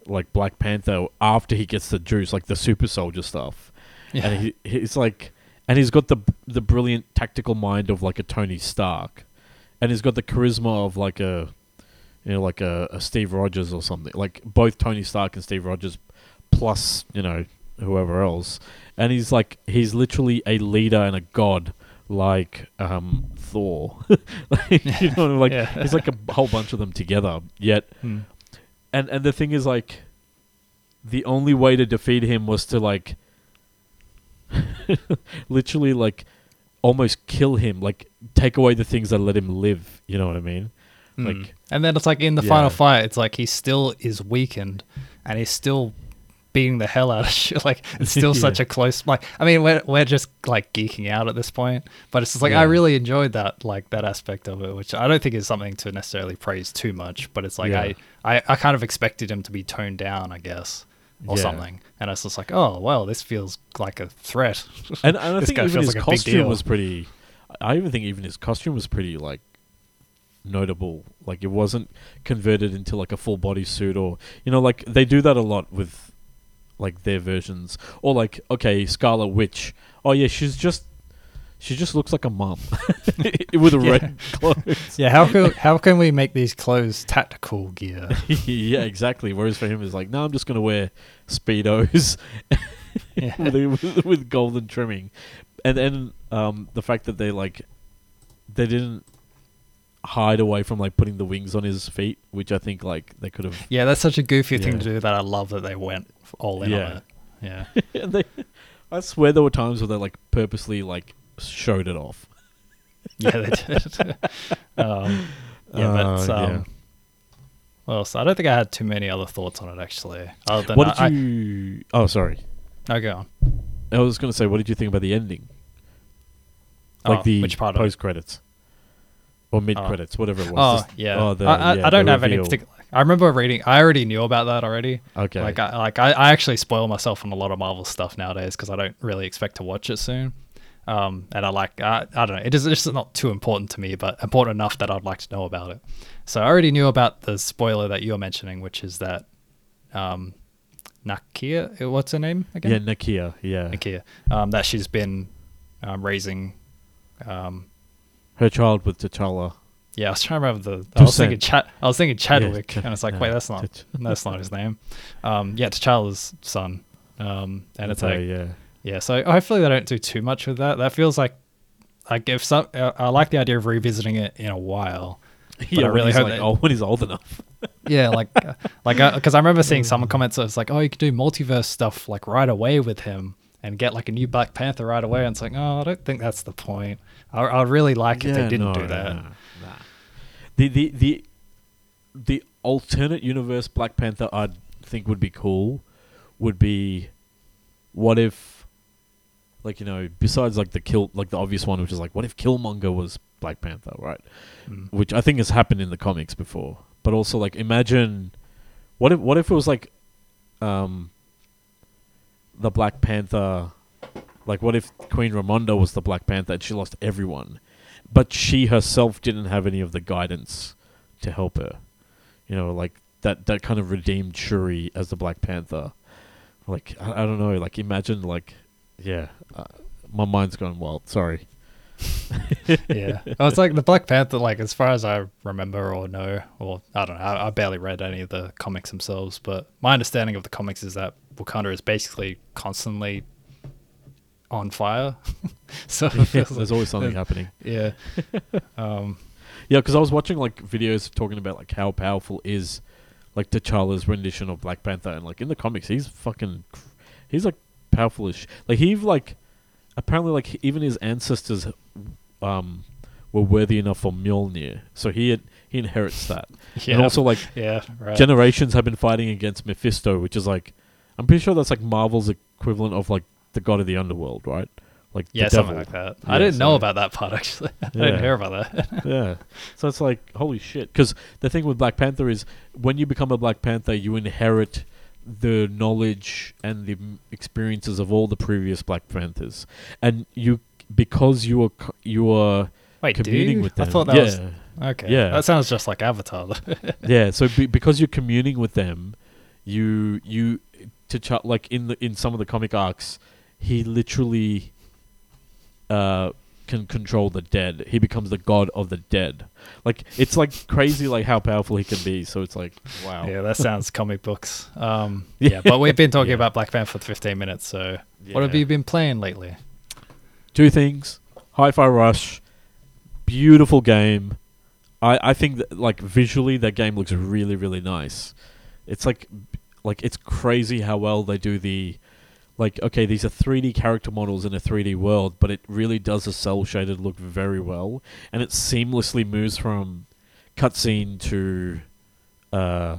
like Black Panther after he gets the juice, like the super soldier stuff. Yeah. And he he's like and he's got the the brilliant tactical mind of like a Tony Stark. And he's got the charisma of like a you know, like a, a Steve Rogers or something. Like both Tony Stark and Steve Rogers plus, you know, whoever else. And he's like he's literally a leader and a god like um Thor. like, you know, like Yeah. he's like a whole bunch of them together. Yet Hmm. And and the thing is like the only way to defeat him was to like literally like almost kill him like take away the things that let him live you know what i mean Mm. Like- and then it's like in the final fight, it's like he still is weakened, and he's still beating the hell out of shit. Like it's still Yeah. such a close. Like I mean, we're we're just like geeking out at this point, but it's just like I really enjoyed that like that aspect of it, which I don't think is something to necessarily praise too much. But it's like Yeah. I, I I kind of expected him to be toned down, I guess. Or Yeah. something, and it's just like, oh well, this feels like a threat. and, and i think even his like costume was pretty i even think even his costume was pretty like notable like it wasn't converted into like a full body suit or you know like they do that a lot with like their versions. Or like okay scarlet witch. Oh yeah she's just she just looks like a mum. With a Yeah. red clothes yeah, how can how can we make these clothes tactical gear? yeah exactly. Whereas for him it's like no i'm just gonna wear speedos Yeah. with, with, with golden trimming. And then um the fact that they like they didn't hide away from like putting the wings on his feet which i think like they could have Yeah, that's such a goofy thing to do that I love that they went all in Yeah. on it. Yeah. and they i swear there were times where they like purposely like showed it off Yeah, they did. um, yeah, but Uh, um, yeah. well, so I don't think I had too many other thoughts on it actually. Other than what did I, you oh sorry I, I go on. i was gonna say what did you think about the ending like Oh, the which part of it? post credits or mid credits whatever it Oh was Just- yeah, oh, the- I, I, yeah, I don't the have any reveal. particular. I remember reading. I already knew about that already. okay Like I like I, I actually spoil myself on a lot of Marvel stuff nowadays because I don't really expect to watch it soon. Um, and I like I, I don't know. It is just not too important to me, but important enough that I'd like to know about it. So I already knew about the spoiler that you're mentioning, which is that um, Nakia, uh, what's her name again? yeah nakia yeah Nakia. Um, that she's been um, raising. Um, her child with t'challa yeah, I was trying to remember the. I was thinking Chad. I was thinking Chadwick, Ch- and it's like, no, wait, that's not that's not his name. Um, yeah, T'Challa's son. Um, and it's Okay, like, yeah yeah. So hopefully they don't do too much with that. That feels like, like if some, uh, I like the idea of revisiting it in a while. yeah, I really hope like, oh, when he's old enough. Yeah, like, uh, like because I remember seeing some comments. It's like, oh, you could do multiverse stuff like right away with him and get like a new Black Panther right away. And it's like, oh, I don't think that's the point. I, I really like if they didn't do that. nah. The the the the alternate universe Black Panther I think would be cool. Would be what if like you know besides like the kill like the obvious one which is like what if Killmonger was Black Panther right? Mm. which I think has happened in the comics before. But also like imagine what if what if it was like um the Black Panther like what if Queen Ramonda was the Black Panther and she lost everyone but she herself didn't have any of the guidance to help her. You know like that that kind of redeemed Shuri as the Black Panther. Like I, I don't know like imagine like yeah uh, my mind's going wild sorry. Yeah. Oh, it's like the Black Panther, like as far as I remember or know, or I don't know, I, I barely read any of the comics themselves, but my understanding of the comics is that Wakanda is basically constantly on fire. so feels there's always something happening yeah. Um, Yeah, because I was watching like videos talking about like how powerful is like T'Challa's rendition of Black Panther, and like in the comics, he's fucking, he's like powerful as sh- like he like apparently like even his ancestors um were worthy enough for Mjolnir, so he had, he inherits that, yeah. and also like yeah. Right. generations have been fighting against Mephisto, which is like I'm pretty sure that's like Marvel's equivalent of like the god of the underworld, right? like Yeah, the something devil. like that. Yeah, I didn't know about that part actually. I Yeah. didn't hear about that. yeah. So it's like holy shit. Because the thing with Black Panther is when you become a Black Panther, you inherit the knowledge and the experiences of all the previous Black Panthers, and you because you are you are Wait, communing with them. I thought that yeah. was okay. Yeah. that sounds just like Avatar. yeah. So be, because you're communing with them, you you to ch- like in the in some of the comic arcs, he literally uh can control the dead. He becomes the god of the dead. Like it's like crazy like how powerful he can be. So it's like wow. yeah, that sounds comic books. Um, Yeah. yeah, but we've been talking Yeah. about Black Panther for 15 minutes. So, what have you been playing lately? Two things. Hi-Fi Rush, beautiful game. I I think that like visually that game looks really really nice. It's like like it's crazy how well they do the like okay these are 3D character models in a 3D world, but it really does a cel shaded look very well, and it seamlessly moves from cutscene to uh,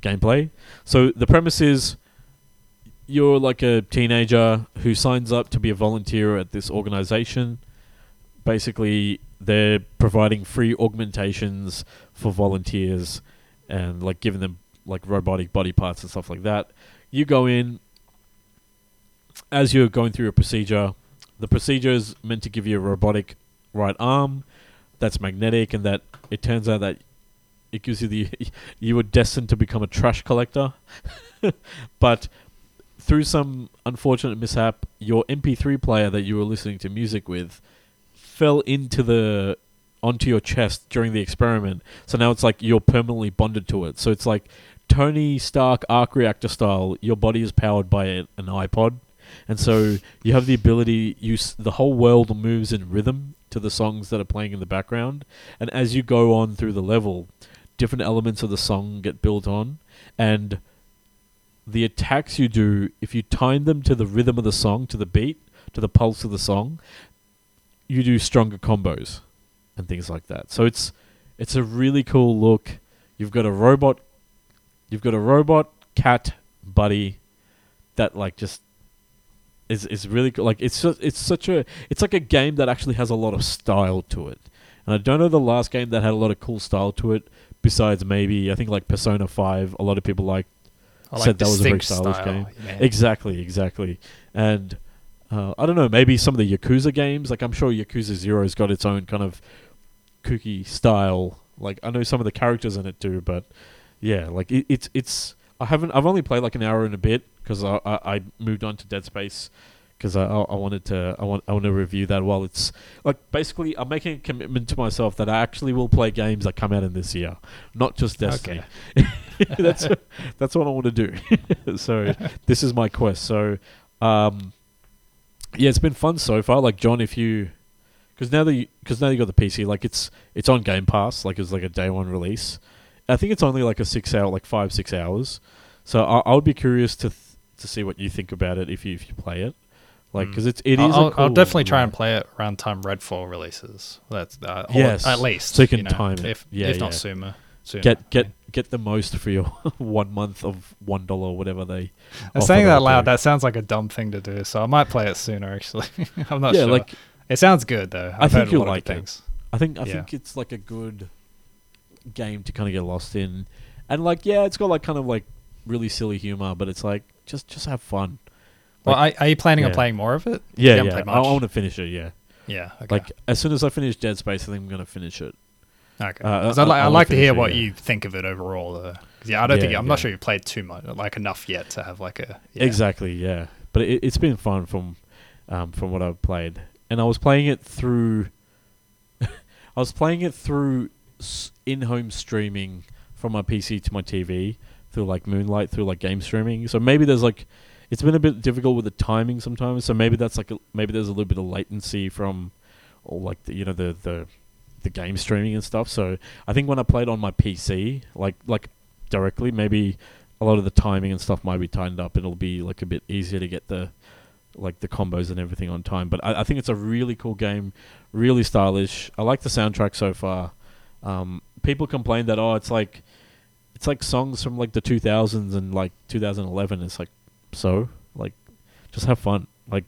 gameplay. So the premise is you're like a teenager who signs up to be a volunteer at this organization. Basically, they're providing free augmentations for volunteers and like giving them like robotic body parts and stuff like that. You go in as you're going through a procedure. The procedure is meant to give you a robotic right arm that's magnetic, and that it turns out that it gives you the you were destined to become a trash collector, but through some unfortunate mishap, your MP3 player that you were listening to music with fell into the onto your chest during the experiment. So now it's like you're permanently bonded to it. So it's like Tony Stark arc reactor style. Your body is powered by an iPod, and so you have the ability. You s- the whole world moves in rhythm to the songs that are playing in the background, and as you go on through the level, different elements of the song get built on, and the attacks you do, if you time them to the rhythm of the song, to the beat, to the pulse of the song, you do stronger combos and things like that. So it's it's a really cool look. You've got a robot you've got a robot cat buddy that like just is is really cool. like it's just, it's such a it's like a game that actually has a lot of style to it. And I don't know the last game that had a lot of cool style to it besides maybe I think like Persona 5 a lot of people like I Said that was a very stylish style, game. yeah. Exactly, exactly. And uh, I don't know, maybe some of the Yakuza games, like I'm sure Yakuza Zero's got its own kind of kooky style. Like I know some of the characters in it do, but yeah, like it, it's it's. I haven't. I've only played like an hour and a bit because I, I I moved on to Dead Space because I, I wanted to I want I want to review that while it's like basically I'm making a commitment to myself that I actually will play games that come out in this year, not just Destiny. that's that's what I want to do. so this is my quest. So um, yeah, it's been fun so far. Like John, if you because now that because now you got the PC, like it's it's on Game Pass, like it's like a day one release. I think it's only like a six hour, like five six hours. So I, I would be curious to th- to see what you think about it if you if you play it, like because it's it is. I'll, a I'll- I'll cool- definitely try and play it around time Redfall releases. That's uh, Yes, at least so you can know, time it. if Yeah, if not sooner. sooner get get get the most for your one month of one dollar or whatever they. And offer saying that that loud, day. that sounds like a dumb thing to do. So I might play it sooner. Actually, I'm not yeah, sure. like it sounds good though. I I've think heard you'll lot of like good it. I think I Yeah. think it's like a good game to kind of get lost in, and like yeah, it's got like kind of like really silly humor, but it's like just just have fun. Well, are, are you planning on playing more of it? Yeah, yeah. I, much? want to finish it. Yeah, Yeah. Okay. like as soon as I finish Dead Space, I think I'm gonna finish it. okay. uh, I- I'd, li- I like to hear it, what yeah. you think of it overall, though. yeah, I don't think I'm yeah. not sure you played too much, like enough yet to have like a yeah. Exactly, yeah. But it, it's been fun from um, from what I've played, and I was playing it through. I was playing it through in-home streaming from my PC to my TV through like Moonlight through like game streaming. So maybe there's like, it's been a bit difficult with the timing sometimes. So maybe that's like a, maybe there's a little bit of latency from, or like the, you know the the the game streaming and stuff. So I think when I played on my PC, like like directly, maybe a lot of the timing and stuff might be tightened up. It'll be like a bit easier to get the like the combos and everything on time. But I, I think it's a really cool game, really stylish. I like the soundtrack so far. Um, people complain that oh, it's like it's like songs from like the 2000s and like 2011. It's like so like just have fun. Like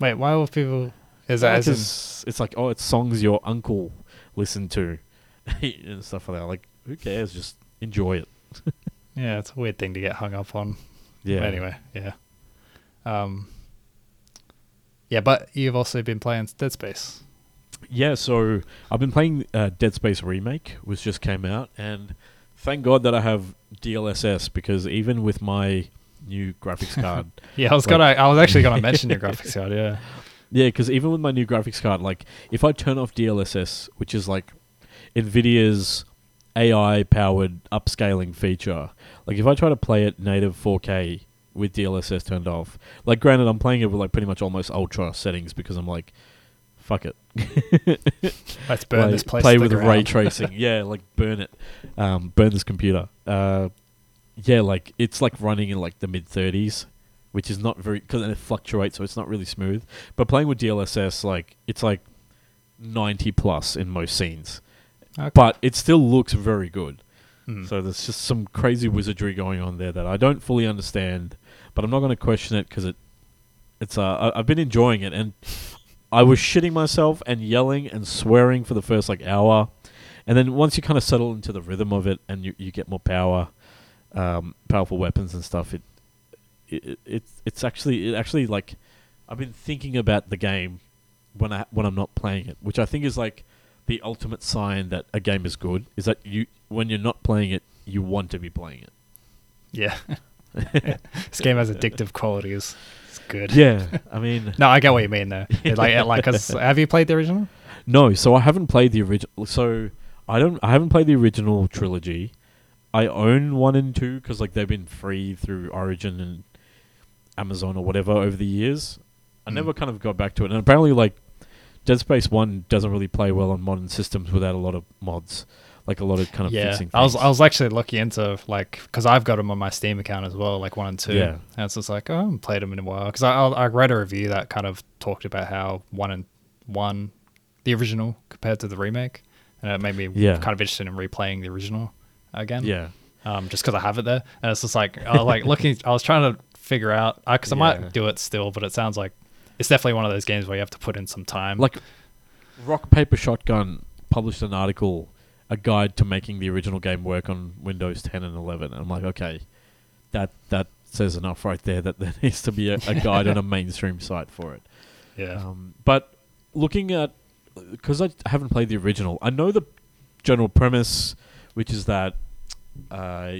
Wait, why will people? Is that as Because it's like, oh, it's songs your uncle listened to and stuff like that. Like, who cares? Just enjoy it. yeah, it's a weird thing to get hung up on. Yeah. Anyway, yeah. Um. Yeah, but you've also been playing Dead Space. Yeah, so I've been playing uh, Dead Space Remake, which just came out, and thank God that I have DLSS because even with my new graphics card, Yeah, I was Like- gonna. I was actually gonna mention your graphics card. Yeah. yeah, because even with my new graphics card, like if I turn off DLSS, which is like Nvidia's AI powered upscaling feature, like if I try to play it native 4K with DLSS turned off, like granted, I'm playing it with like pretty much almost ultra settings because I'm like, fuck it. Let's burn Like, this place. Play with ray tracing. yeah, like burn it. Um, burn this computer. Uh, yeah, like it's like running in like the mid 30s, which is not very because it fluctuates, so it's not really smooth. But playing with DLSS, like it's like 90 plus in most scenes, Okay. but it still looks very good. Hmm. So there's just some crazy wizardry going on there that I don't fully understand, but I'm not going to question it because it, it's uh, I, I've been enjoying it, and I was shitting myself and yelling and swearing for the first like hour, and then once you kind of settle into the rhythm of it and you, you get more power, um, powerful weapons and stuff, it, it, it it's it's actually it actually like I've been thinking about the game when I when I'm not playing it, which I think is like the ultimate sign that a game is good is that you when you're not playing it, you want to be playing it. Yeah. this game has addictive qualities. Good. Yeah, I mean, No, I get what you mean though. It, like, it, like, cause have you played the original? no. So I haven't played the original. So I don't. I haven't played the original trilogy. I own one and two because like they've been free through Origin and Amazon or whatever over the years. I Mm. never kind of got back to it, and apparently like Dead Space One doesn't really play well on modern systems without a lot of mods, like a lot of kind of yeah, fixing. I was. I was actually looking into like because I've got them on my Steam account as well, like one and two. Yeah. and it's just like oh, I haven't played them in a while because I I I read a review that kind of talked about how one and one, the original compared to the remake, and it made me Yeah. kind of interested in replaying the original again. yeah. um, just because I have it there, and it's just like I was like looking. I was trying to figure out because I Yeah. might do it still, but it sounds like it's definitely one of those games where you have to put in some time. Like Rock Paper Shotgun published an article, a guide to making the original game work on Windows 10 and 11. And I'm like, okay, that that says enough right there that there needs to be a, a guide on a mainstream site for it. yeah, Um, but looking at because I haven't played the original, I know the general premise, which is that uh,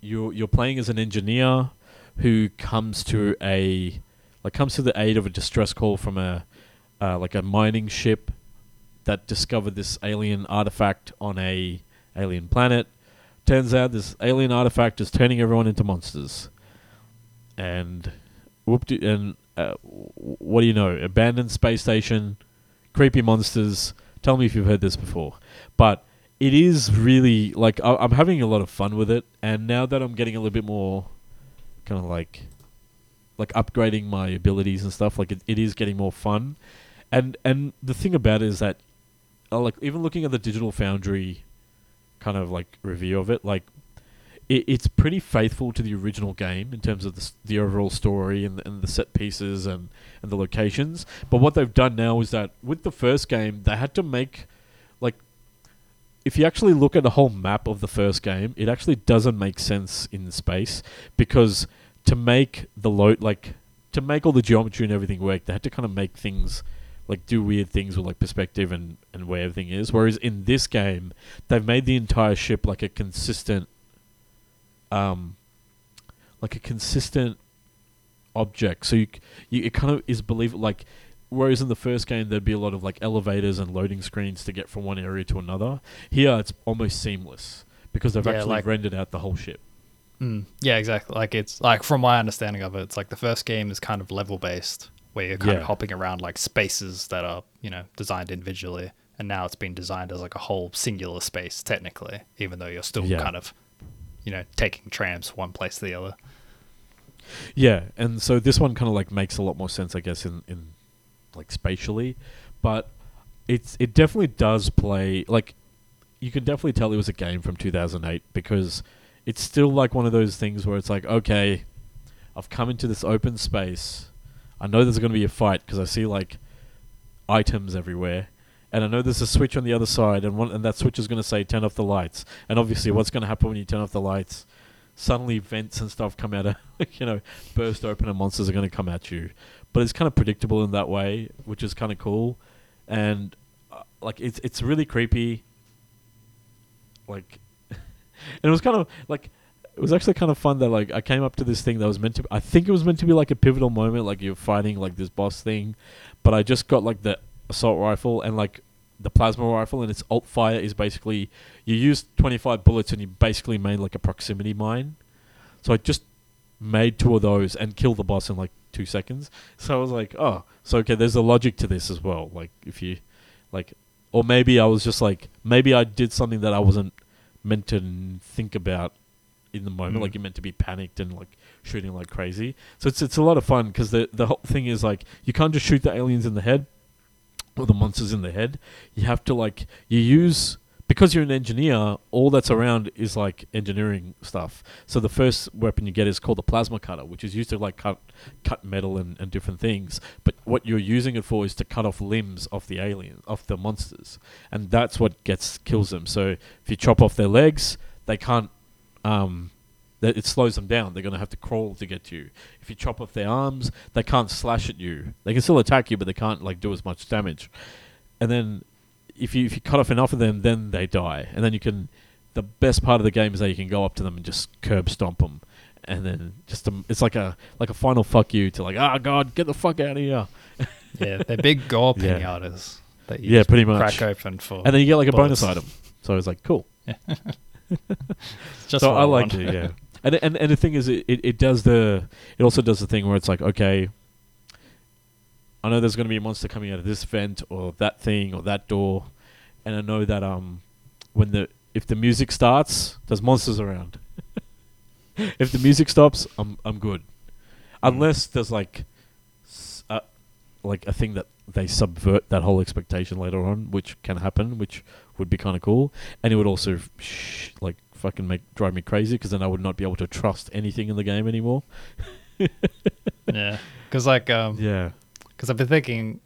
you're you're playing as an engineer who comes to a like comes to the aid of a distress call from a uh, like a mining ship that discovered this alien artifact on a alien planet. Turns out this alien artifact is turning everyone into monsters, and whoop and uh, what do you know? Abandoned space station, creepy monsters. Tell me if you've heard this before, but it is really like I- I'm having a lot of fun with it, and now that I'm getting a little bit more, kind of like, like upgrading my abilities and stuff, like it, it is getting more fun, and and the thing about it is that, like even looking at the Digital Foundry, kind of like review of it, like it, it's pretty faithful to the original game in terms of the, the overall story and, and the set pieces and, and the locations. But what they've done now is that with the first game, they had to make like if you actually look at the whole map of the first game, it actually doesn't make sense in space because to make the load like to make all the geometry and everything work, they had to kind of make things like do weird things with like perspective and, and where everything is. Whereas in this game, they've made the entire ship like a consistent um like a consistent object. So you, you it kind of is believe like whereas in the first game there'd be a lot of like elevators and loading screens to get from one area to another. Here it's almost seamless because they've Yeah, actually like- rendered out the whole ship. Mm, yeah, exactly. Like it's like from my understanding of it, it's like the first game is kind of level based, where you're kind Yeah. of hopping around like spaces that are you know designed individually, and now it's been designed as like a whole singular space technically, even though you're still Yeah. kind of you know taking trams one place to the other. Yeah, and so this one kind of like makes a lot more sense, I guess, in in like spatially, but it's it definitely does play like you can definitely tell it was a game from 2008 because it's still like one of those things where it's like, okay, I've come into this open space, I know there's going to be a fight because I see like items everywhere, and I know there's a switch on the other side, and one and that switch is going to say turn off the lights. And obviously, what's going to happen when you turn off the lights? Suddenly, vents and stuff come out of you know burst open, and monsters are going to come at you. But it's kind of predictable in that way, which is kind of cool, and uh, like it's it's really creepy. Like, and it was kind of like it was actually kind of fun that like I came up to this thing that was meant to. I think it was meant to be like a pivotal moment, like you're fighting like this boss thing, but I just got like the assault rifle and like the plasma rifle, and its alt fire is basically you use 25 bullets and you basically made like a proximity mine. So I just made two of those and killed the boss in like two seconds. So I was like, oh, so okay, there's a logic to this as well. Like if you, like, or maybe I was just like, maybe I did something that I wasn't meant to think about in the moment. Mm. Like you're meant to be panicked and like shooting like crazy. So it's it's a lot of fun because the the whole thing is like you can't just shoot the aliens in the head or the monsters in the head. You have to like you use because you're an engineer. All that's around is like engineering stuff. So the first weapon you get is called the plasma cutter, which is used to like cut cut metal and, and different things. But what you're using it for is to cut off limbs of the alien of the monsters, and that's what gets kills them. So if you chop off their legs, they can't. Um, that it slows them down. They're going to have to crawl to get to you. If you chop off their arms, they can't slash at you. They can still attack you, but they can't like do as much damage. And then if you if you cut off enough of them, then they die. And then you can. The best part of the game is that you can go up to them and just curb stomp them, and then just um, it's like a like a final fuck you to like ah god get the fuck out of here. Yeah, they're big gore Yeah. that you Yeah, pretty much. crack open for. And then you get like a bonus item. So I was like cool. Just so I like it, yeah. And and and the thing is, it, it, it does the it also does the thing where it's like, okay, I know there's going to be a monster coming out of this vent or that thing or that door, and I know that um when the if the music starts, there's monsters around. if the music stops, I'm I'm good, unless there's like uh, like a thing that they subvert that whole expectation later on, which can happen, which would be kind of cool, and it would also like fucking make drive me crazy because then I would not be able to trust anything in the game anymore. yeah, because like um, Yeah, because I've been thinking,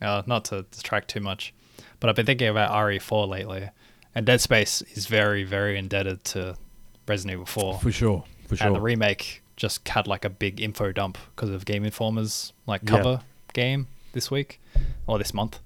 uh, not to distract too much, but I've been thinking about RE4 lately, and Dead Space is very, very indebted to Resident Evil 4. for sure, for sure. And the remake just had like a big info dump because of Game Informer's like Yeah. cover game this week or this month.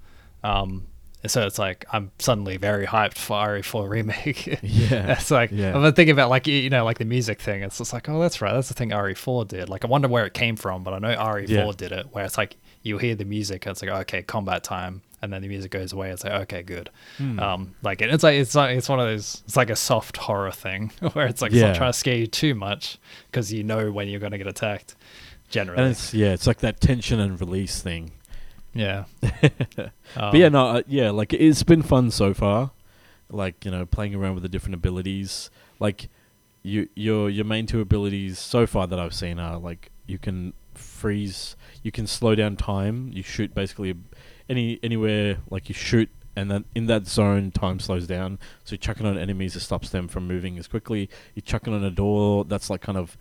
Um, and so it's like I'm suddenly very hyped for RE4 remake. yeah, it's like Yeah. I've been thinking about like you know like the music thing. It's just like oh that's right, that's the thing RE4 did. Like I wonder where it came from, but I know RE4 Yeah. did it. Where it's like you hear the music, and it's like okay combat time, and then the music goes away. It's like okay good. Hmm. Um, like it- it's like it's like it's one of those. It's like a soft horror thing where it's like it's Yeah. not trying to scare you too much because you know when you're going to get attacked. Generally, and it's yeah, it's like that tension and release thing. Yeah. but Um, yeah, no, uh, yeah, like it's been fun so far. Like you know, playing around with the different abilities. Like you, your your main two abilities so far that I've seen are like you can freeze, you can slow down time. You shoot basically any anywhere like you shoot, and then in that zone time slows down. So you chuck it on enemies, it stops them from moving as quickly. You chuck it on a door that's like kind of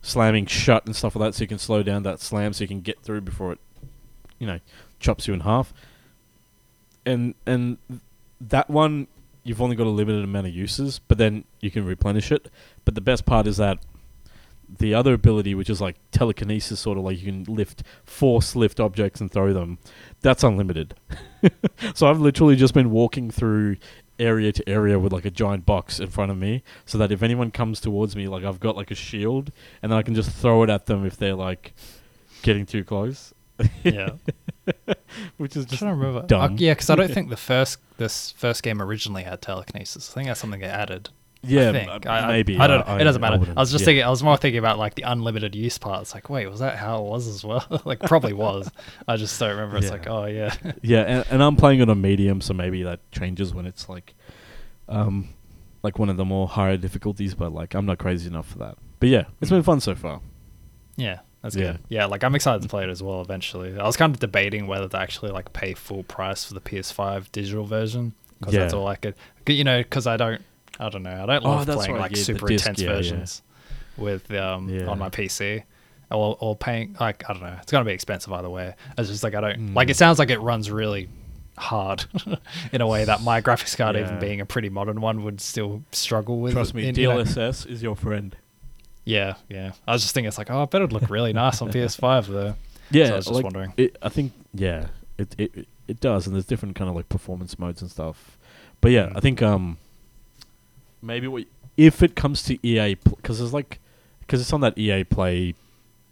slamming shut and stuff like that, so you can slow down that slam, so you can get through before it, you know, chops you in half and and that one you've only got a limited amount of uses, but then you can replenish it. But the best part is that the other ability, which is like telekinesis, sort of like you can lift, force lift objects and throw them, that's unlimited. so I've literally just been walking through area to area with like a giant box in front of me, so that if anyone comes towards me, like I've got like a shield, and then I can just throw it at them if they're like getting too close. yeah. which is just trying to remember. Uh, dumb. yeah, because I don't think the first this first game originally had telekinesis. I think that's something they added. yeah, I think. I, I- maybe I, don't. it doesn't matter. I, was just yeah. thinking. I was more thinking about like the unlimited use part. It's like, wait, was that how it was as well? like, probably was. I just don't remember. It's Yeah. like, oh yeah, Yeah, and, and I'm playing it on medium, so maybe that changes when it's like, um, like one of the more higher difficulties. But like, I'm not crazy enough for that. But yeah, it's been fun so far. yeah. That's Yeah. good. Yeah, like I'm excited to play it as well. Eventually, I was kind of debating whether to actually like pay full price for the PS5 digital version because that's all I could. You know, because I don't. I don't know. I don't Oh, love that's playing right, like yeah, super disc, intense yeah, yeah. versions with um Yeah. on my PC. or or paying like I don't know. It's gonna be expensive either way. It's just like I don't Mm. like. It sounds like it runs really hard in a way that my graphics card, even being a pretty modern one, would still struggle with. Trust me, in, you know- DLSS is your friend. Yeah, yeah. I was just thinking, it's like, oh, I bet it'd look really nice on PS5 though. Yeah, So I was just like, wondering. It, I think yeah, it, it it- does, and there's different kind of like performance modes and stuff. But yeah, Mm. I think um maybe what if it comes to EA because there's like because it's on that EA Play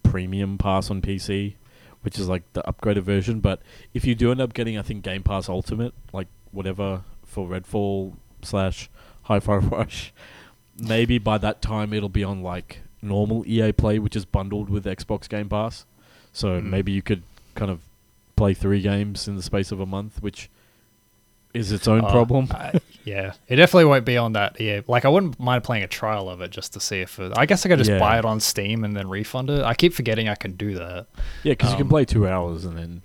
Premium Pass on PC, which is like the upgraded version. But if you do end up getting, I think Game Pass Ultimate, like whatever for Redfall slash Hi-Fi Rush, maybe by that time it'll be on like normal EA Play, which is bundled with Xbox Game Pass. So Mm. maybe you could kind of play three games in the space of a month, which is its own Uh, problem. Yeah, it definitely won't be on that. Yeah, like I wouldn't mind playing a trial of it just to see if it, I guess I could just Yeah. buy it on Steam and then refund it. I keep forgetting I can do that. yeah, because you can um, play two hours and then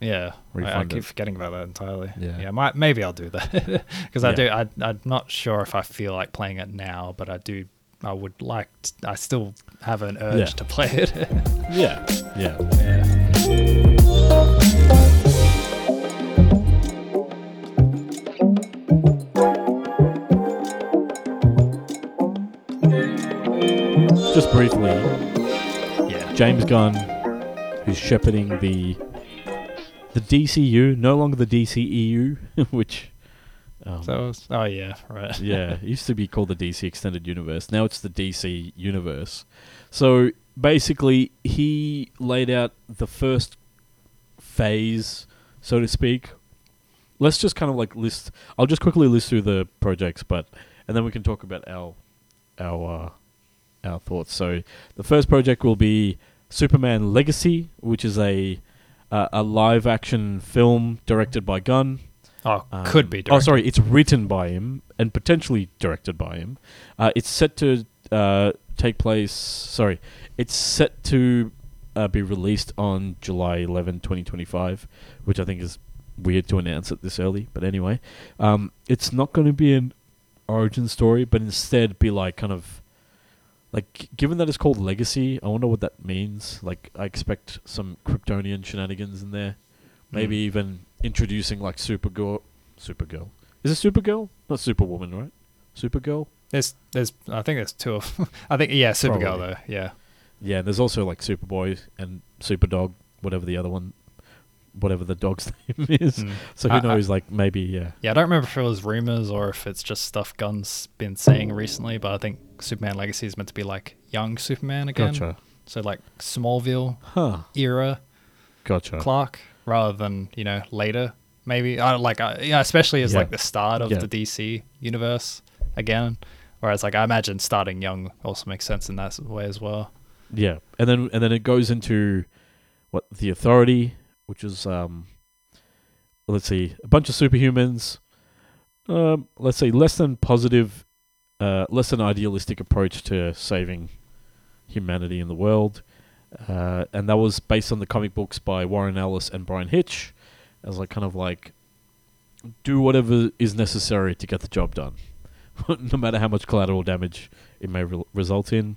Yeah, I, I keep forgetting about that entirely. Yeah. yeah, might, maybe I'll do that because I Yeah. do. I, I'm not sure if I feel like playing it now, but I do. I would like. I still have an urge Yeah. to play it. yeah, yeah. yeah. Just briefly, Yeah. James Gunn, who's shepherding the the DCU, no longer the DCEU, which um, So was- oh yeah, right. yeah, it used to be called the DC Extended Universe. Now it's the DC Universe. So basically, he laid out the first phase, so to speak. Let's just kind of like list. I'll just quickly list through the projects, but and then we can talk about our our uh, our thoughts. So the first project will be Superman Legacy, which is a uh, a live action film directed by Gunn. Oh, Um, could be. Oh, sorry, it's written by him and potentially directed by him. Uh, it's set to uh, take place. Sorry, it's set to uh, be released on July 11, 2025, which I think is weird to announce it this early. But anyway, um, it's not going to be an origin story, but instead be like kind of like given that it's called Legacy. I wonder what that means. Like, I expect some Kryptonian shenanigans in there. Maybe Mm. even introducing like Supergirl. Supergirl is it Supergirl? Not Superwoman, right? Supergirl. There's, there's. I think there's two of. I think yeah, Supergirl Probably. though. Yeah. Yeah, and there's also like Superboy and Superdog, whatever the other one, whatever the dog's name is. Mm. So who I- I- knows? like maybe yeah. Yeah, I don't remember if it was rumors or if it's just stuff Gunn's been saying recently, but I think Superman Legacy is meant to be like young Superman again. Gotcha. So like Smallville Huh. era Gotcha. Clark rather than, you know, later. Maybe I like yeah, especially as Yeah. like the start of Yeah. the DC universe again. Whereas like I imagine starting young also makes sense in that way as well. Yeah, and then and then it goes into what the Authority, which is um, let's see, a bunch of superhumans. Um, let's say less than positive, uh, less than idealistic approach to saving humanity in the world, uh, and that was based on the comic books by Warren Ellis and Bryan Hitch, as like kind of like do whatever is necessary to get the job done, no matter how much collateral damage it may re- result in.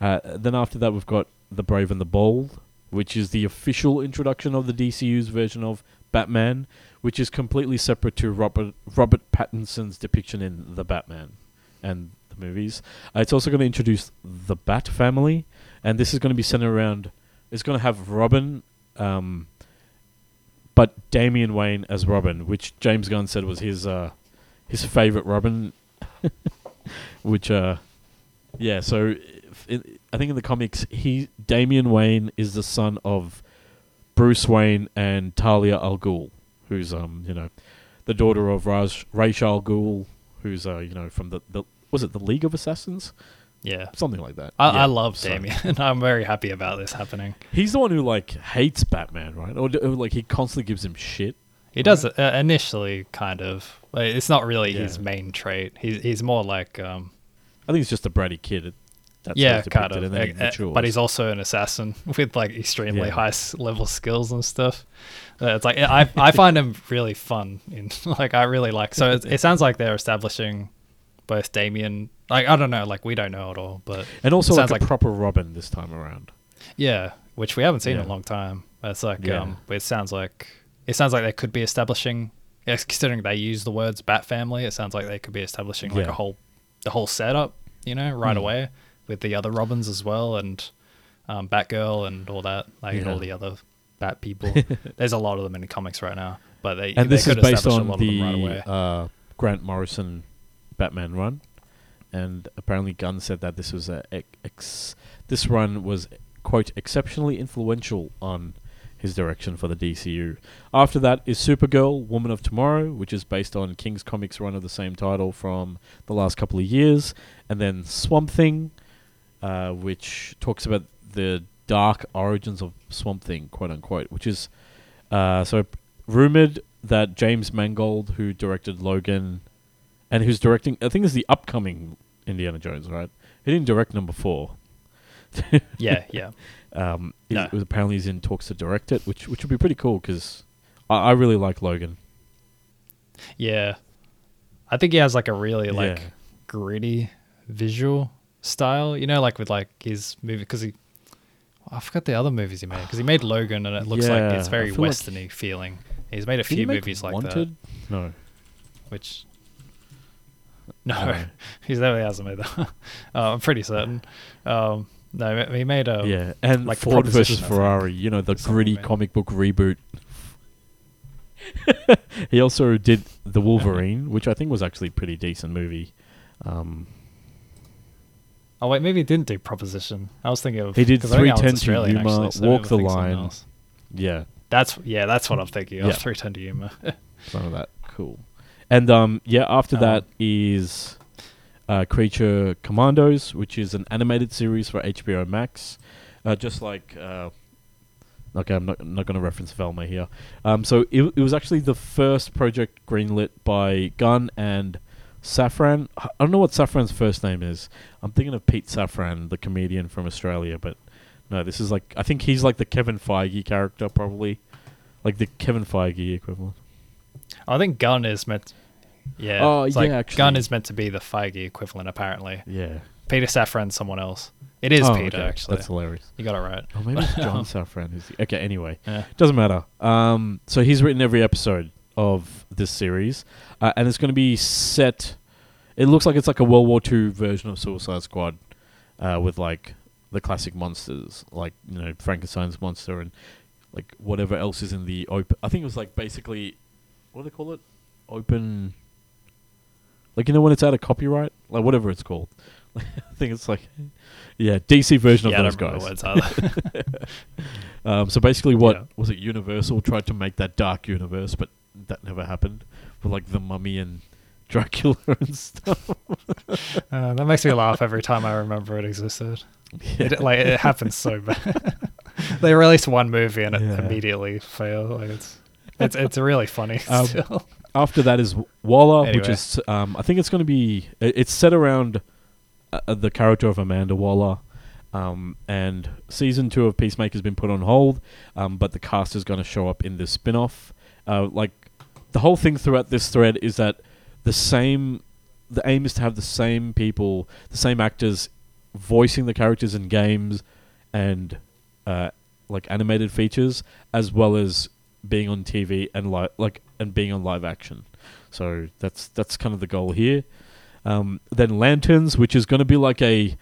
Uh, then after that, we've got The Brave and the Bold, which is the official introduction of the DCU's version of Batman, which is completely separate to Robert Robert Pattinson's depiction in The Batman and the movies. Uh, it's also going to introduce the Bat family, and this is going to be centered around. It's going to have Robin, um, but Damian Wayne as Robin, which James Gunn said was his uh, his favorite Robin. which uh, yeah, so I think in the comics, he Damian Wayne is the son of Bruce Wayne and Talia al Ghul, who's um you know the daughter of Raj Ra's al Ghul, who's uh you know from the, the was it the League of Assassins, Yeah. something like that. I, Yeah, I love so- Damian. I'm very happy about this happening. He's the one who like hates Batman, right? Or, or like he constantly gives him shit. He does it uh, initially, kind of. Like, it's not really Yeah. his main trait. He's he's more like um, I think he's just a bratty kid. That's yeah, he's kind of. He but he's also an assassin with like extremely Yeah. high level skills and stuff. Uh, it's like I I find him really fun. In like I really like. So it, it sounds like they're establishing both Damian. Like I don't know. Like we don't know at all, but and also like sounds a like- proper Robin this time around. Yeah, which we haven't seen in a long time. It's like Yeah. um, it sounds like it sounds like they could be establishing. yeah, Considering they use the words Bat Family, it sounds like they could be establishing like Yeah. a whole, the whole setup, you know, right Hmm. away with the other Robins as well and um, Batgirl and all that, like Yeah. all the other Bat people. There's a lot of them in the comics right now, but they and they this is based on a lot of them right the away. uh, Grant Morrison Batman run, and apparently Gunn said that this was a ex- this run was quote exceptionally influential on his direction for the DCU. After that is Supergirl, Woman of Tomorrow, which is based on King's Comics run of the same title from the last couple of years, and then Swamp Thing, uh, which talks about the dark origins of Swamp Thing, quote unquote, which is uh, so rumored that James Mangold, who directed Logan, and who's directing, I think it's the upcoming Indiana Jones, right? He didn't direct number four. yeah, yeah. Um, No. was apparently he's in talks to direct it, which which would be pretty cool because I, I really like Logan. Yeah. I think he has like a really like Yeah. gritty visual style, you know, like with like his movie because he I forgot the other movies he made because he made Logan and it looks like it's very feel like- westerny feeling. He's made a few movies like that, Wanted? No, which no, No. he's never hasn't made that. uh, I'm pretty certain. Um, no, he made a yeah, and like Ford versus Ferrari. You know the gritty comic book reboot. he also did the Wolverine, which I think was actually a pretty decent movie. Um, Oh wait, maybe he didn't do Proposition. I was thinking of He did 'cause I think that one's 310 to Yuma, actually, so Walk the I'm thinking something Line. yeah, That's yeah, that's what I'm thinking of. Yeah. Three ten to Yuma. some of that cool. And um, yeah, after Um, that is uh, Creature Commandos, which is an animated series for HBO Max. Uh, just like uh, okay, I'm not not going to reference Velma here. Um, so it, it was actually the first project greenlit by Gunn and Safran. I don't know what Safran's first name is. I'm thinking of Pete Safran, the comedian from Australia, but no, this is like I think he's like the Kevin Feige character, probably like the Kevin Feige equivalent. I think Gunn is meant. Yeah. Oh, it's like yeah, actually. Gunn is meant to be the Feige equivalent, apparently. Yeah. Peter Safran's someone else. It is Oh, Peter, okay. actually. That's hilarious. you got it right. Oh, maybe it's John Safran. Who's the, okay, anyway. Yeah. Doesn't matter. Um, so he's written every episode of this series, uh, and it's going to be set. It looks like it's like a World War II version of Suicide Squad, uh, with like the classic monsters, like you know Frankenstein's monster and like whatever else is in the open. I think it was like basically, what do they call it? Open. Like you know when it's out of copyright, like whatever it's called. I think it's like, yeah, DC version yeah, I of don't those remember guys. what it's either. Um, so basically, what Yeah. was it? Universal tried to make that dark universe, but that never happened. With like the Mummy and Dracula and stuff. uh, that makes me laugh every time I remember it existed. Yeah. It, like it happens so bad. they released one movie and it Yeah. immediately failed. Like it's it's it's really funny Um, still. After that is Waller, which is um, I think it's going to be. It's set around uh, uh, the character of Amanda Waller. Um, and season two of Peacemaker has been put on hold, um, but the cast is going to show up in this spin off. Uh, like, the whole thing throughout this thread is that the same. The aim is to have the same people, the same actors voicing the characters in games and uh, like animated features, as well as being on TV and li- like and being on live action. So that's that's kind of the goal here. Um, then Lanterns, which is going to be like a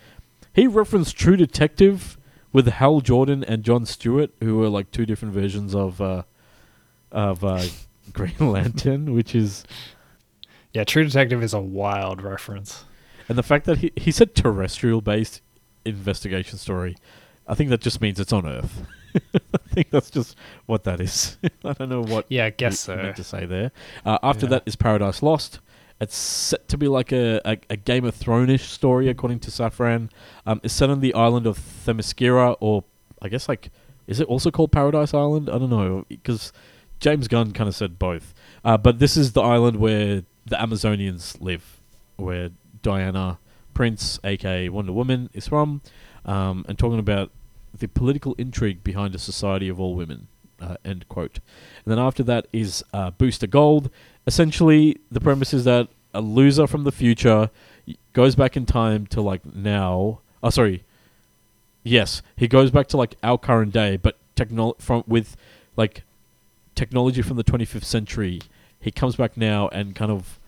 he referenced True Detective with Hal Jordan and John Stewart, who were like two different versions of uh, of uh, Green Lantern, which is Yeah, True Detective is a wild reference. and the fact that he he said terrestrial based investigation story. I think that just means it's on Earth. I think that's just what that is. I don't know what Yeah, I guess he so. meant to say there. Uh, after Yeah. that is Paradise Lost. It's set to be like a, a, a Game of Thrones-ish story, according to Safran. Um, it's set on the island of Themyscira, or I guess like, is it also called Paradise Island? I don't know, because James Gunn kind of said both. Uh, but this is the island where the Amazonians live, where Diana Prince, aka Wonder Woman, is from, um, and talking about the political intrigue behind a society of all women. Uh, end quote. And then after that is uh, Booster Gold. Essentially, the premise is that a loser from the future goes back in time to like now. Oh, sorry. Yes, he goes back to like our current day, but technol from with like technology from the 25th century. He comes back now and kind of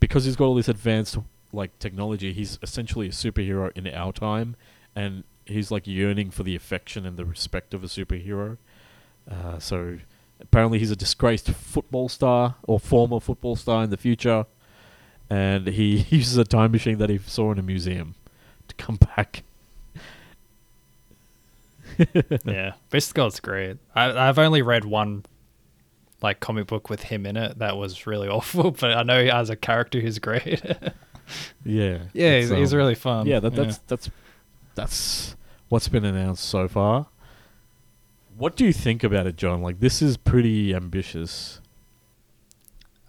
because he's got all this advanced like technology. He's essentially a superhero in our time, and he's like yearning for the affection and the respect of a superhero. Uh, so apparently, he's a disgraced football star or former football star in the future, and he uses a time machine that he saw in a museum to come back. yeah, Booster Gold's great. I, I've only read one like comic book with him in it that was really awful, but I know as a character he's great. Yeah, yeah, he's, he's um, really fun. yeah, that, that's that's that's what's been announced so far. What do you think about it, John? Like, this is pretty ambitious.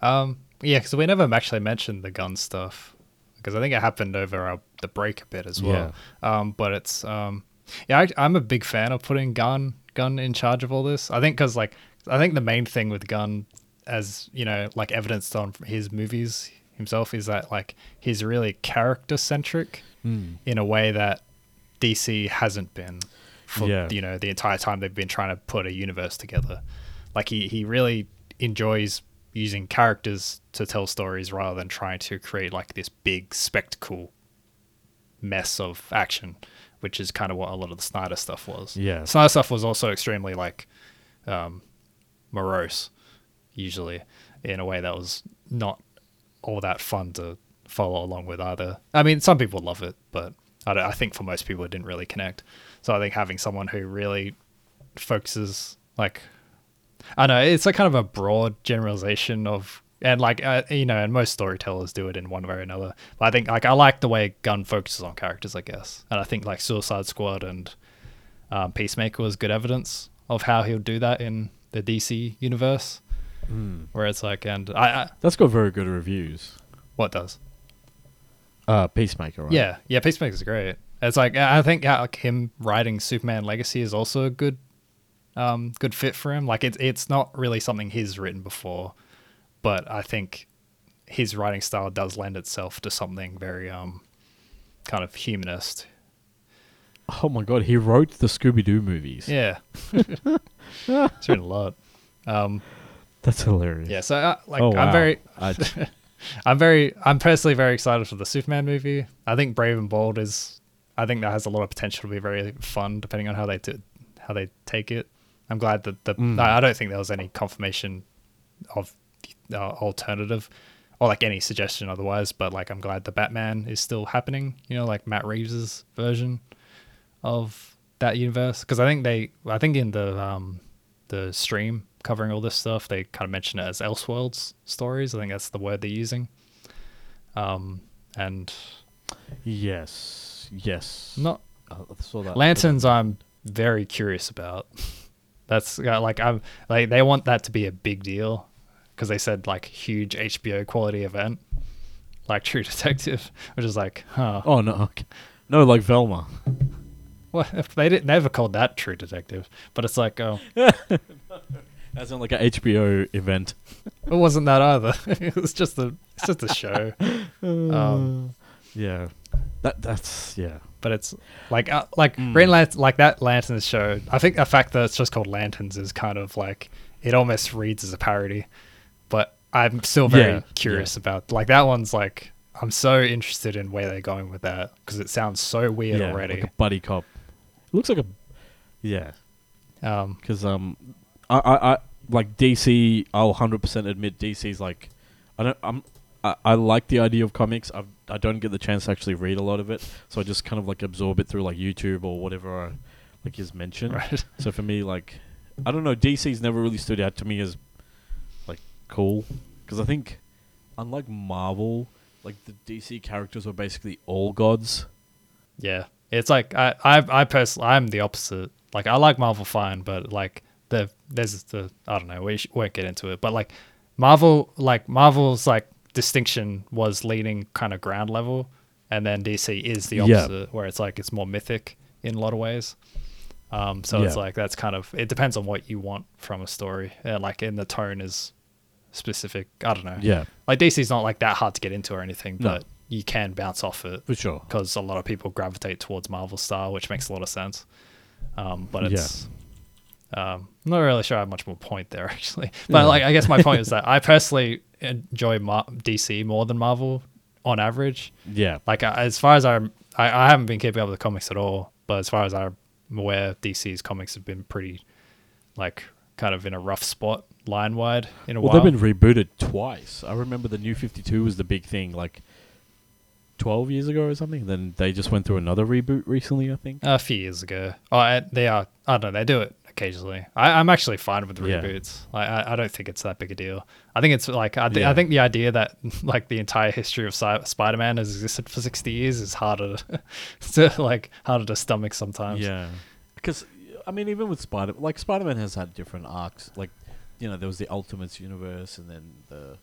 Um, yeah, because we never actually mentioned the Gunn stuff because I think it happened over our, the break a bit as well. Um, but it's um, yeah, I, I'm a big fan of putting Gunn Gunn in charge of all this. I think because like I think the main thing with Gunn, as you know, like evidenced on his movies himself, is that like he's really character centric Mm. in a way that DC hasn't been for Yeah. you know the entire time they've been trying to put a universe together. Like he he really enjoys using characters to tell stories rather than trying to create like this big spectacle mess of action, which is kind of what a lot of the Snyder stuff was. Yeah. Snyder stuff was also extremely like um, morose, usually in a way that was not all that fun to follow along with either. I mean, some people love it, but I, don't- I think for most people it didn't really connect. So I think having someone who really focuses like I know it's like kind of a broad generalization of and like uh, you know, and most storytellers do it in one way or another. But I think like I like the way Gunn focuses on characters, I guess, and I think like Suicide Squad and um, Peacemaker was good evidence of how he'll do that in the DC universe, Mm. where it's like, and I, I That's got very good reviews. what does Uh, Peacemaker, right? Yeah, yeah, Peacemaker's great. It's like I think like him writing Superman Legacy is also a good, um, good fit for him. Like it's it's not really something he's written before, but I think his writing style does lend itself to something very um, kind of humanist. Oh my god, he wrote the Scooby Doo movies. Yeah, it's written a lot. Um, That's hilarious. yeah, so uh, like Oh, I'm wow. very I, I'm very, I'm personally very excited for the Superman movie. I think Brave and Bold is, I think that has a lot of potential to be very fun, depending on how they do, how they take it. I'm glad that the, Mm. I don't think there was any confirmation of the uh, alternative or like any suggestion otherwise, but like I'm glad the Batman is still happening. You know, like Matt Reeves's version of that universe, because I think they, I think in the um the stream covering all this stuff, they kind of mention it as Elseworlds stories. I think that's the word they're using. Um, and yes, yes. not I saw that. lanterns. I'm very curious about. That's like I'm like they want that to be a big deal because they said like huge HBO quality event, like True Detective, which is like, huh? Oh no, okay. no, like Velma. What if they didn't never called that True Detective? But it's like, oh, As in like a HBO event. it wasn't that either. it was just a it's just a show. Um, Yeah, that that's yeah. but it's like uh, like Mm. Green Lantern, like that Lanterns show. I think the fact that it's just called Lanterns is kind of like it almost reads as a parody. But I'm still very Yeah, curious about like that one's like I'm so interested in where they're going with that because it sounds so weird yeah, already. like a buddy cop. It looks like a yeah, um, because um, I, I I like DC. I'll hundred percent admit DC's like, I don't I'm. I, I like the idea of comics. I I don't get the chance to actually read a lot of it, so I just kind of like absorb it through like YouTube or whatever, I, like is mentioned. right? So for me, like, I don't know, DC's never really stood out to me as like cool because I think, unlike Marvel, like the DC characters were basically all gods. Yeah, it's like I I I personally I'm the opposite. Like I like Marvel fine, but like the there's the I don't know we sh- won't get into it, but like Marvel like Marvel's like distinction was leaning kind of ground level, and then DC is the Yeah. opposite, where it's like it's more mythic in a lot of ways. Um, so it's like that's kind of it depends on what you want from a story, and like in the tone is specific. I don't know. Yeah, Like DC's not like that hard to get into or anything, No. but you can bounce off it For sure. because a lot of people gravitate towards Marvel style, which makes a lot of sense. Um, but it's um, I'm not really sure I have much more point there actually. But like I guess my point is that I personally enjoy Mar- DC more than Marvel on average. Yeah. Like I- as far as I, I I haven't been keeping up with the comics at all, but as far as I'm aware, DC's comics have been pretty like kind of in a rough spot line wide in a Well, while. they've been rebooted twice. I remember the New Fifty Two was the big thing, like twelve years ago or something. Then they just went through another reboot recently. I think. a few years ago. Oh, I, they are. I don't know. They do it occasionally. I, I'm actually fine with the Yeah. reboots. Like, I, I don't think it's that big a deal. I think it's like I, th- Yeah. I think the idea that like the entire history of Cy- Spider-Man has existed for 60 years is harder to, to like harder to stomach sometimes. Yeah, because I mean, even with Spider, like Spider Man has had different arcs. Like, you know, there was the Ultimates universe, and then the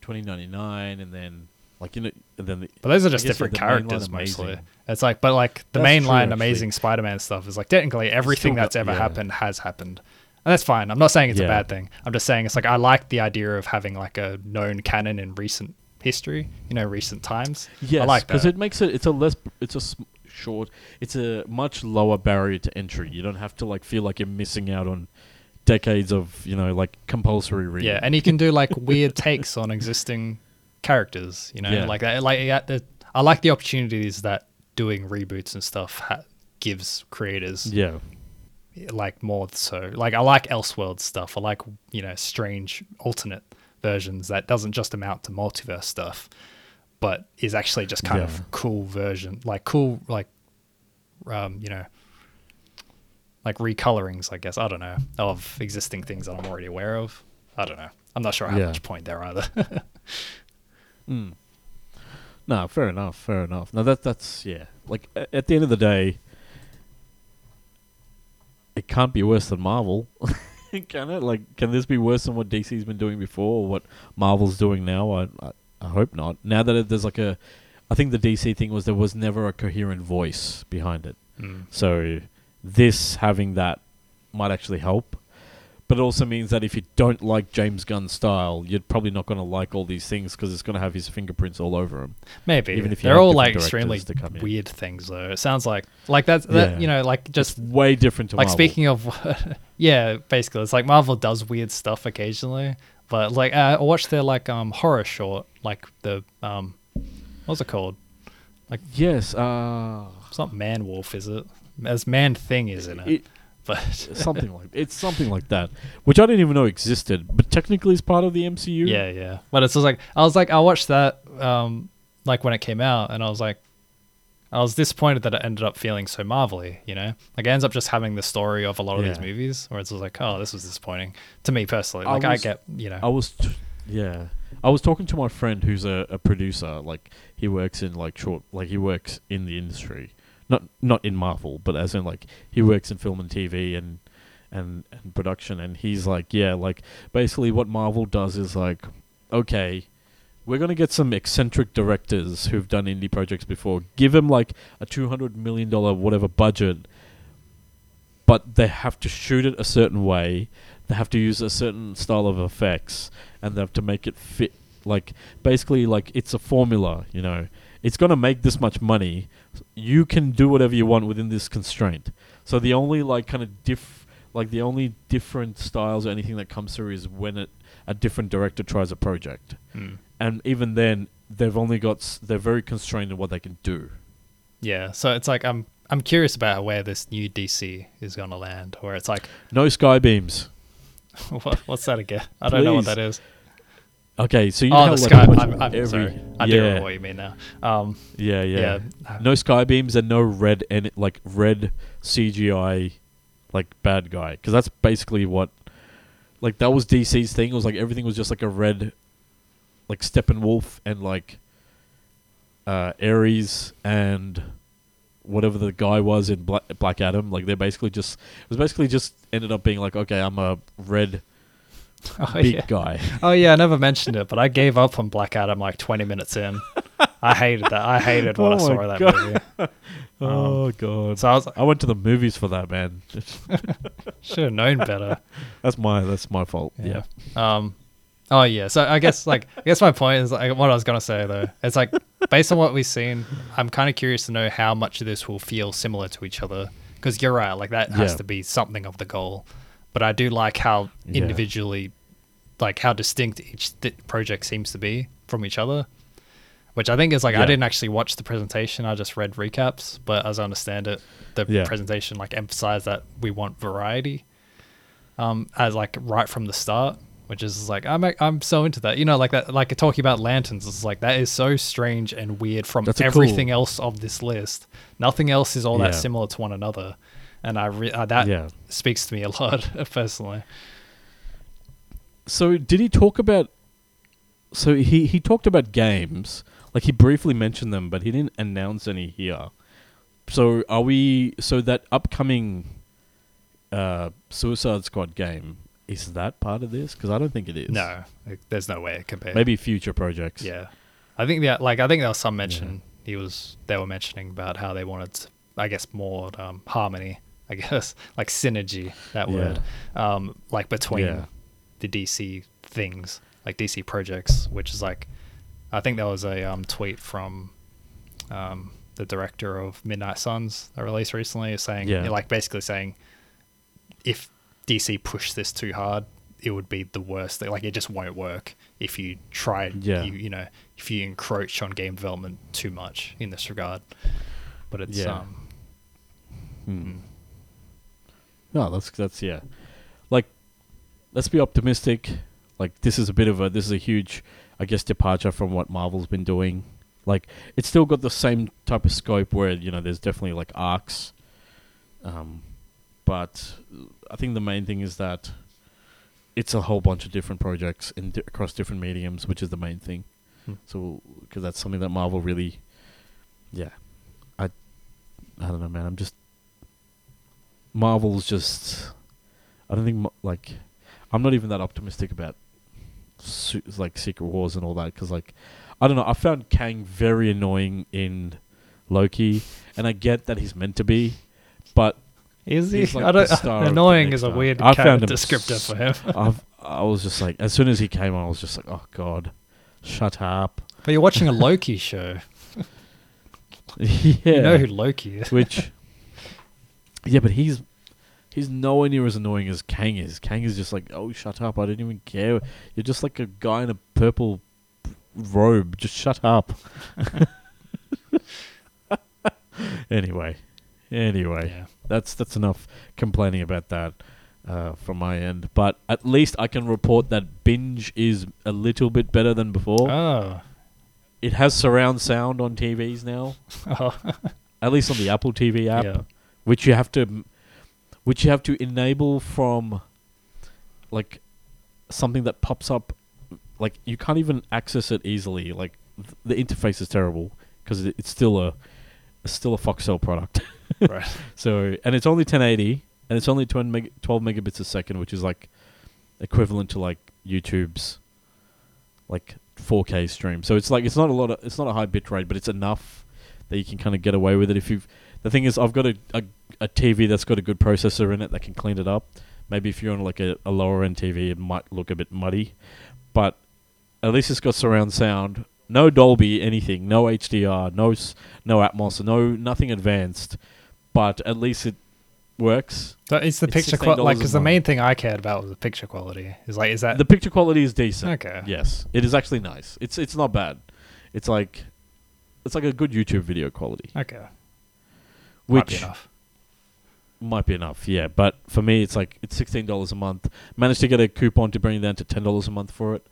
twenty ninety nine, and then like you know, and then the, But those are just yeah, different characters mostly. It's like, but like the That's mainline true. Amazing Spider-Man stuff is like technically everything got- that's ever yeah. happened has happened. And that's fine. I'm not saying it's a bad thing. I'm just saying it's like I like the idea of having like a known canon in recent history, you know, recent times. Yes, I like because it makes it. It's a less. It's a short. It's a much lower barrier to entry. You don't have to like feel like you're missing out on decades of you know like compulsory reading. Yeah, and you can do like weird takes on existing characters. You know, Yeah. like that. Like the, I like the opportunities that doing reboots and stuff ha- gives creators. yeah, Like more so, like I like Elseworld stuff. I like you know strange alternate versions that doesn't just amount to multiverse stuff, but is actually just kind Yeah. of cool version, like cool like, um, you know. Like recolorings, I guess. I don't know of existing things that I'm already aware of. I don't know. I'm not sure how Yeah. much point there either. Mm. No, fair enough. Fair enough. No, that that's yeah. Like a- at the end of the day, it can't be worse than Marvel, can it? Like, can this be worse than what DC's been doing before, or what Marvel's doing now? I I, I hope not. Now that it, there's like a, I think the DC thing was there was never a coherent voice behind it. Mm. So this having that might actually help. But it also means that if you don't like James Gunn's style, you're probably not going to like all these things because it's going to have his fingerprints all over them. Maybe Even if they're all like extremely to come in. weird things, though. It sounds like like that's that Yeah. you know like just Just way different to like Marvel. speaking of yeah, basically it's like Marvel does weird stuff occasionally, but like uh, I watched their like um horror short, like the um what's it called? Like yes, uh, It's not Man Wolf, is it? As Man Thing is in it, it, but something like it's something like that, which I didn't even know existed, but technically is part of the MCU. Yeah, yeah. But it's just like I was like I watched that um like when it came out and I was like I was disappointed that it ended up feeling so marvelly, you know? Like it ends up just having the story of a lot of these movies where it's just like, oh, this was disappointing to me personally. Like I, was- get, you know. I was, t- yeah, I was talking to my friend who's a, a producer. Like he works in like short, like he works in the industry, not not in Marvel, but as in like he works in film and TV and and and production. And he's like, yeah, like basically what Marvel does is like, okay, we're gonna get some eccentric directors who've done indie projects before. Give them like a two hundred million dollar whatever budget, but they have to shoot it a certain way. They have to use a certain style of effects, and they have to make it fit. Like basically, like it's a formula. You know, it's gonna make this much money. You can do whatever you want within this constraint. So the only like kind of diff, like the only different styles or anything that comes through is when it, a different director tries a project Mm. and even then they've only got s- they're very constrained in what they can do Yeah. So it's like I'm I'm curious about where this new DC is going to land where it's like no sky beams what, what's that again? I don't know what that is. Okay so you know Oh, how, the like, sky. I'm, I'm every- sorry. I do yeah, remember what you mean now. Um, yeah yeah yeah. no sky beams and no red and like red cgi like bad guy because that's basically what like that was dc's thing it was like everything was just like a red like steppenwolf and like uh ares and whatever the guy was in Black, Black Adam, like they're basically just it was basically just ended up being like, okay, I'm a red Oh big yeah. guy. Oh yeah, I never mentioned it, but I gave up on Black Adam like 20 minutes in. I hated that. I hated what I Oh saw my of that God. movie. oh god, So I was I went to the movies for that man. should have known better. that's my that's my fault. Yeah, Um, Oh yeah, so I guess like I guess my point is like what I was gonna say though. It's like based on what we've seen, I'm kind of curious to know how much of this will feel similar to each other. Because you're right, like that has to be something of the goal. But I do like how Yeah. individually, like how distinct each th- project seems to be from each other. Which I think is like I didn't actually watch the presentation; I just read recaps. But as I understand it, the Yeah. presentation like emphasized that we want variety um, as like right from the start, which is like I'm I'm so into that. You know, like that, like talking about lanterns is like that is so strange and weird from everything cool- else of this list. Nothing else is all that similar to one another, and I re- uh, that Yeah. speaks to me a lot personally. So did he talk about? So he he talked about games, like he briefly mentioned them, but he didn't announce any here. So are we? So that upcoming uh, Suicide Squad game is that part of this? Because I don't think it is. No, like, there's no way it compares. maybe future projects. Yeah, I think that like I think there was some mention he was they were mentioning about how they wanted I guess more um, harmony I guess like synergy that Yeah. word um, like between Yeah. the DC things like DC projects which is like I think there was a um, tweet from um, the director of Midnight Suns that released recently saying Yeah. like basically saying if DC pushed this too hard, it would be the worst. Like it just won't work if you try. Yeah. You, you know, if you encroach on game development too much in this regard. But it's Yeah. um. Hmm. No, that's that's yeah. Like, let's be optimistic. Like this is a bit of a this is a huge, I guess, departure from what Marvel's been doing. Like it's still got the same type of scope where you know there's definitely like arcs. Um, but I think the main thing is that it's a whole bunch of different projects in di- across different mediums, which is the main thing. Hmm. So because that's something that Marvel really, yeah, I, I don't know, man. I'm just Marvel's just. I don't think like, I'm not even that optimistic about, su- like Secret Wars and all that because like, I don't know. I found Kang very annoying in Loki, and I get that he's meant to be, but Is he? He's like I don't. annoying is a weird I found descriptor s- for him. I've, I was just like, as soon as he came on, I was just like, oh god, shut up. But you're watching a Loki show. yeah, You know who Loki is. which, yeah, but he's he's nowhere near as annoying as Kang is. Kang is just like, oh, shut up. I don't even care. You're just like a guy in a purple robe. Just shut up. anyway, anyway, Yeah. that's that's enough complaining about that uh, from my end. But at least I can report that Binge is a little bit better than before. Oh. it has surround sound on TVs now, Oh. at least on the Apple TV app, Yeah. Which you have to, which you have to enable from, like, something that pops up. Like you can't even access it easily. Like th- the interface is terrible because it, it's still a, it's still a Foxtel product. Right. So and it's only 1080 and it's only 12, meg- 12 megabits a second, which is like equivalent to like YouTube's like 4K stream. So it's like it's not a lot of it's not a high bit rate, but it's enough that you can kind of get away with it. If you the thing is, I've got a, a a TV that's got a good processor in it that can clean it up. Maybe if you're on like a, a lower end TV, it might look a bit muddy, but at least it's got surround sound. No Dolby, anything. No HDR. No no Atmos. No nothing advanced. But at least it works. So it's the It's picture quality, like, because the main thing I cared about was the picture quality. Is like, is that The picture quality is decent. okay? Yes, it is actually nice. It's it's not bad. It's like it's like a good YouTube video quality, Okay, Might which be enough. might be enough. Yeah, but for me, it's like it's sixteen dollars a month. Managed to get a coupon to bring it down to ten dollars a month for it,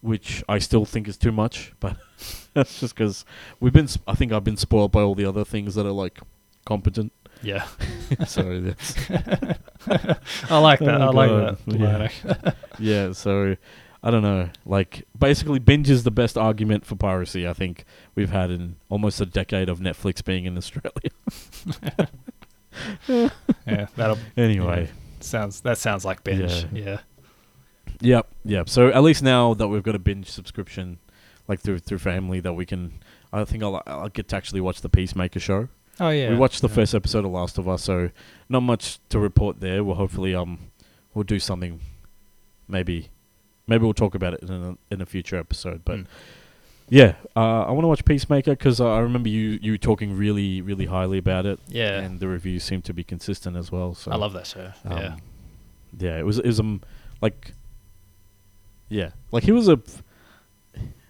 which I still think is too much. But that's just because we've been. sp- I think I've been spoiled by all the other things that are like competent. Yeah, so that's I like that. Oh, I like that. Yeah. yeah. So I don't know. Like basically, binge is the best argument for piracy. I think we've had in almost a decade of Netflix being in Australia. yeah, that'll anyway. sounds. That sounds like binge. Yeah. Yep, yep. So at least now that we've got a binge subscription, like through through family, that we can. I think I'll I'll get to actually watch the Peacemaker show. Oh yeah. we watched the yeah. first episode of Last of Us, so not much to report there. We'll hopefully um we'll do something, maybe, maybe we'll talk about it in a, in a future episode. But Mm. yeah, uh, I want to watch Peacemaker because I remember you you talking really really highly about it. Yeah. and the reviews seem to be consistent as well. So I love that show. um, yeah. yeah, it was it was um like yeah, like he was a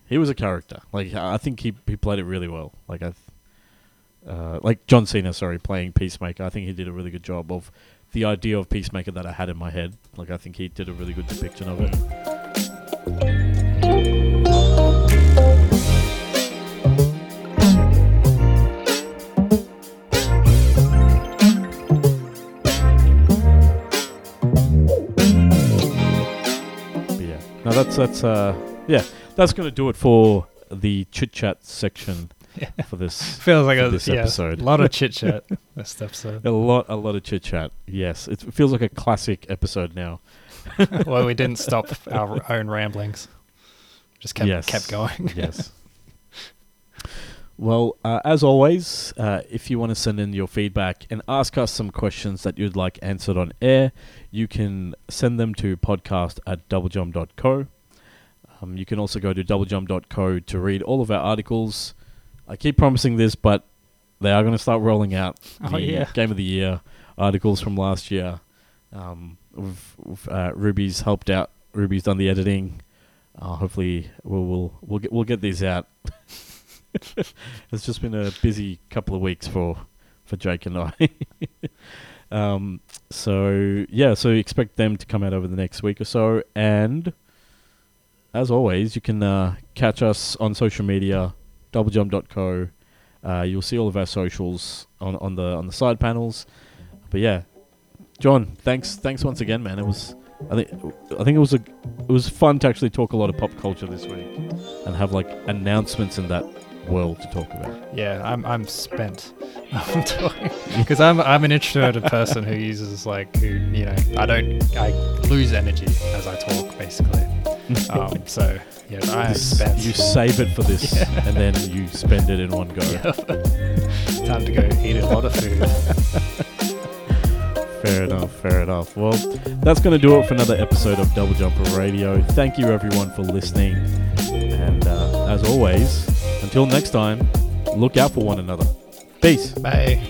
he was a character. Like I think he he played it really well. Like I. Uh, like John Cena, sorry, playing Peacemaker. I think he did a really good job of the idea of Peacemaker that I had in my head. Like I think he did a really good depiction of it. Yeah, no, that's that's uh, yeah, that's gonna do it for the chit chat section for this. Feels like for a this yeah, episode. lot of chit chat this episode. A lot, a lot of chit chat. Yes, it feels like a classic episode now. well, we didn't stop our own ramblings. Just kept Yes. kept going. yes. Well, uh, as always, uh, if you want to send in your feedback and ask us some questions that you'd like answered on air, you can send them to podcast at doublejump.co. Um, you can also go to doublejump.co to read all of our articles. I keep promising this, but they are going to start rolling out Oh, the yeah. Game of the Year articles from last year. Um, we've, we've, uh, Ruby's helped out. Ruby's done the editing. Uh, hopefully, we'll we'll we'll get we'll get these out. it's just been a busy couple of weeks for for Jake and I. um, so yeah, so expect them to come out over the next week or so, and as always, you can uh, catch us on social media, doublejump.co. Uh, you'll see all of our socials on, on the on the side panels. But yeah, John, thanks thanks once again, man. It was I think I think it was a it was fun to actually talk a lot of pop culture this week and have like announcements in that world to talk about. Yeah, I'm I'm spent. Because I'm I'm an introverted person who uses like who you know I don't I lose energy as I talk basically. Um, so yeah, I spent. you save it for this Yeah. and then you spend it in one go. Time to go eat a lot of food. Fair enough, fair enough. Well, that's going to do it for another episode of Double Jumper Radio. Thank you, everyone, for listening. And uh, as always, until next time, look out for one another. Peace. Bye.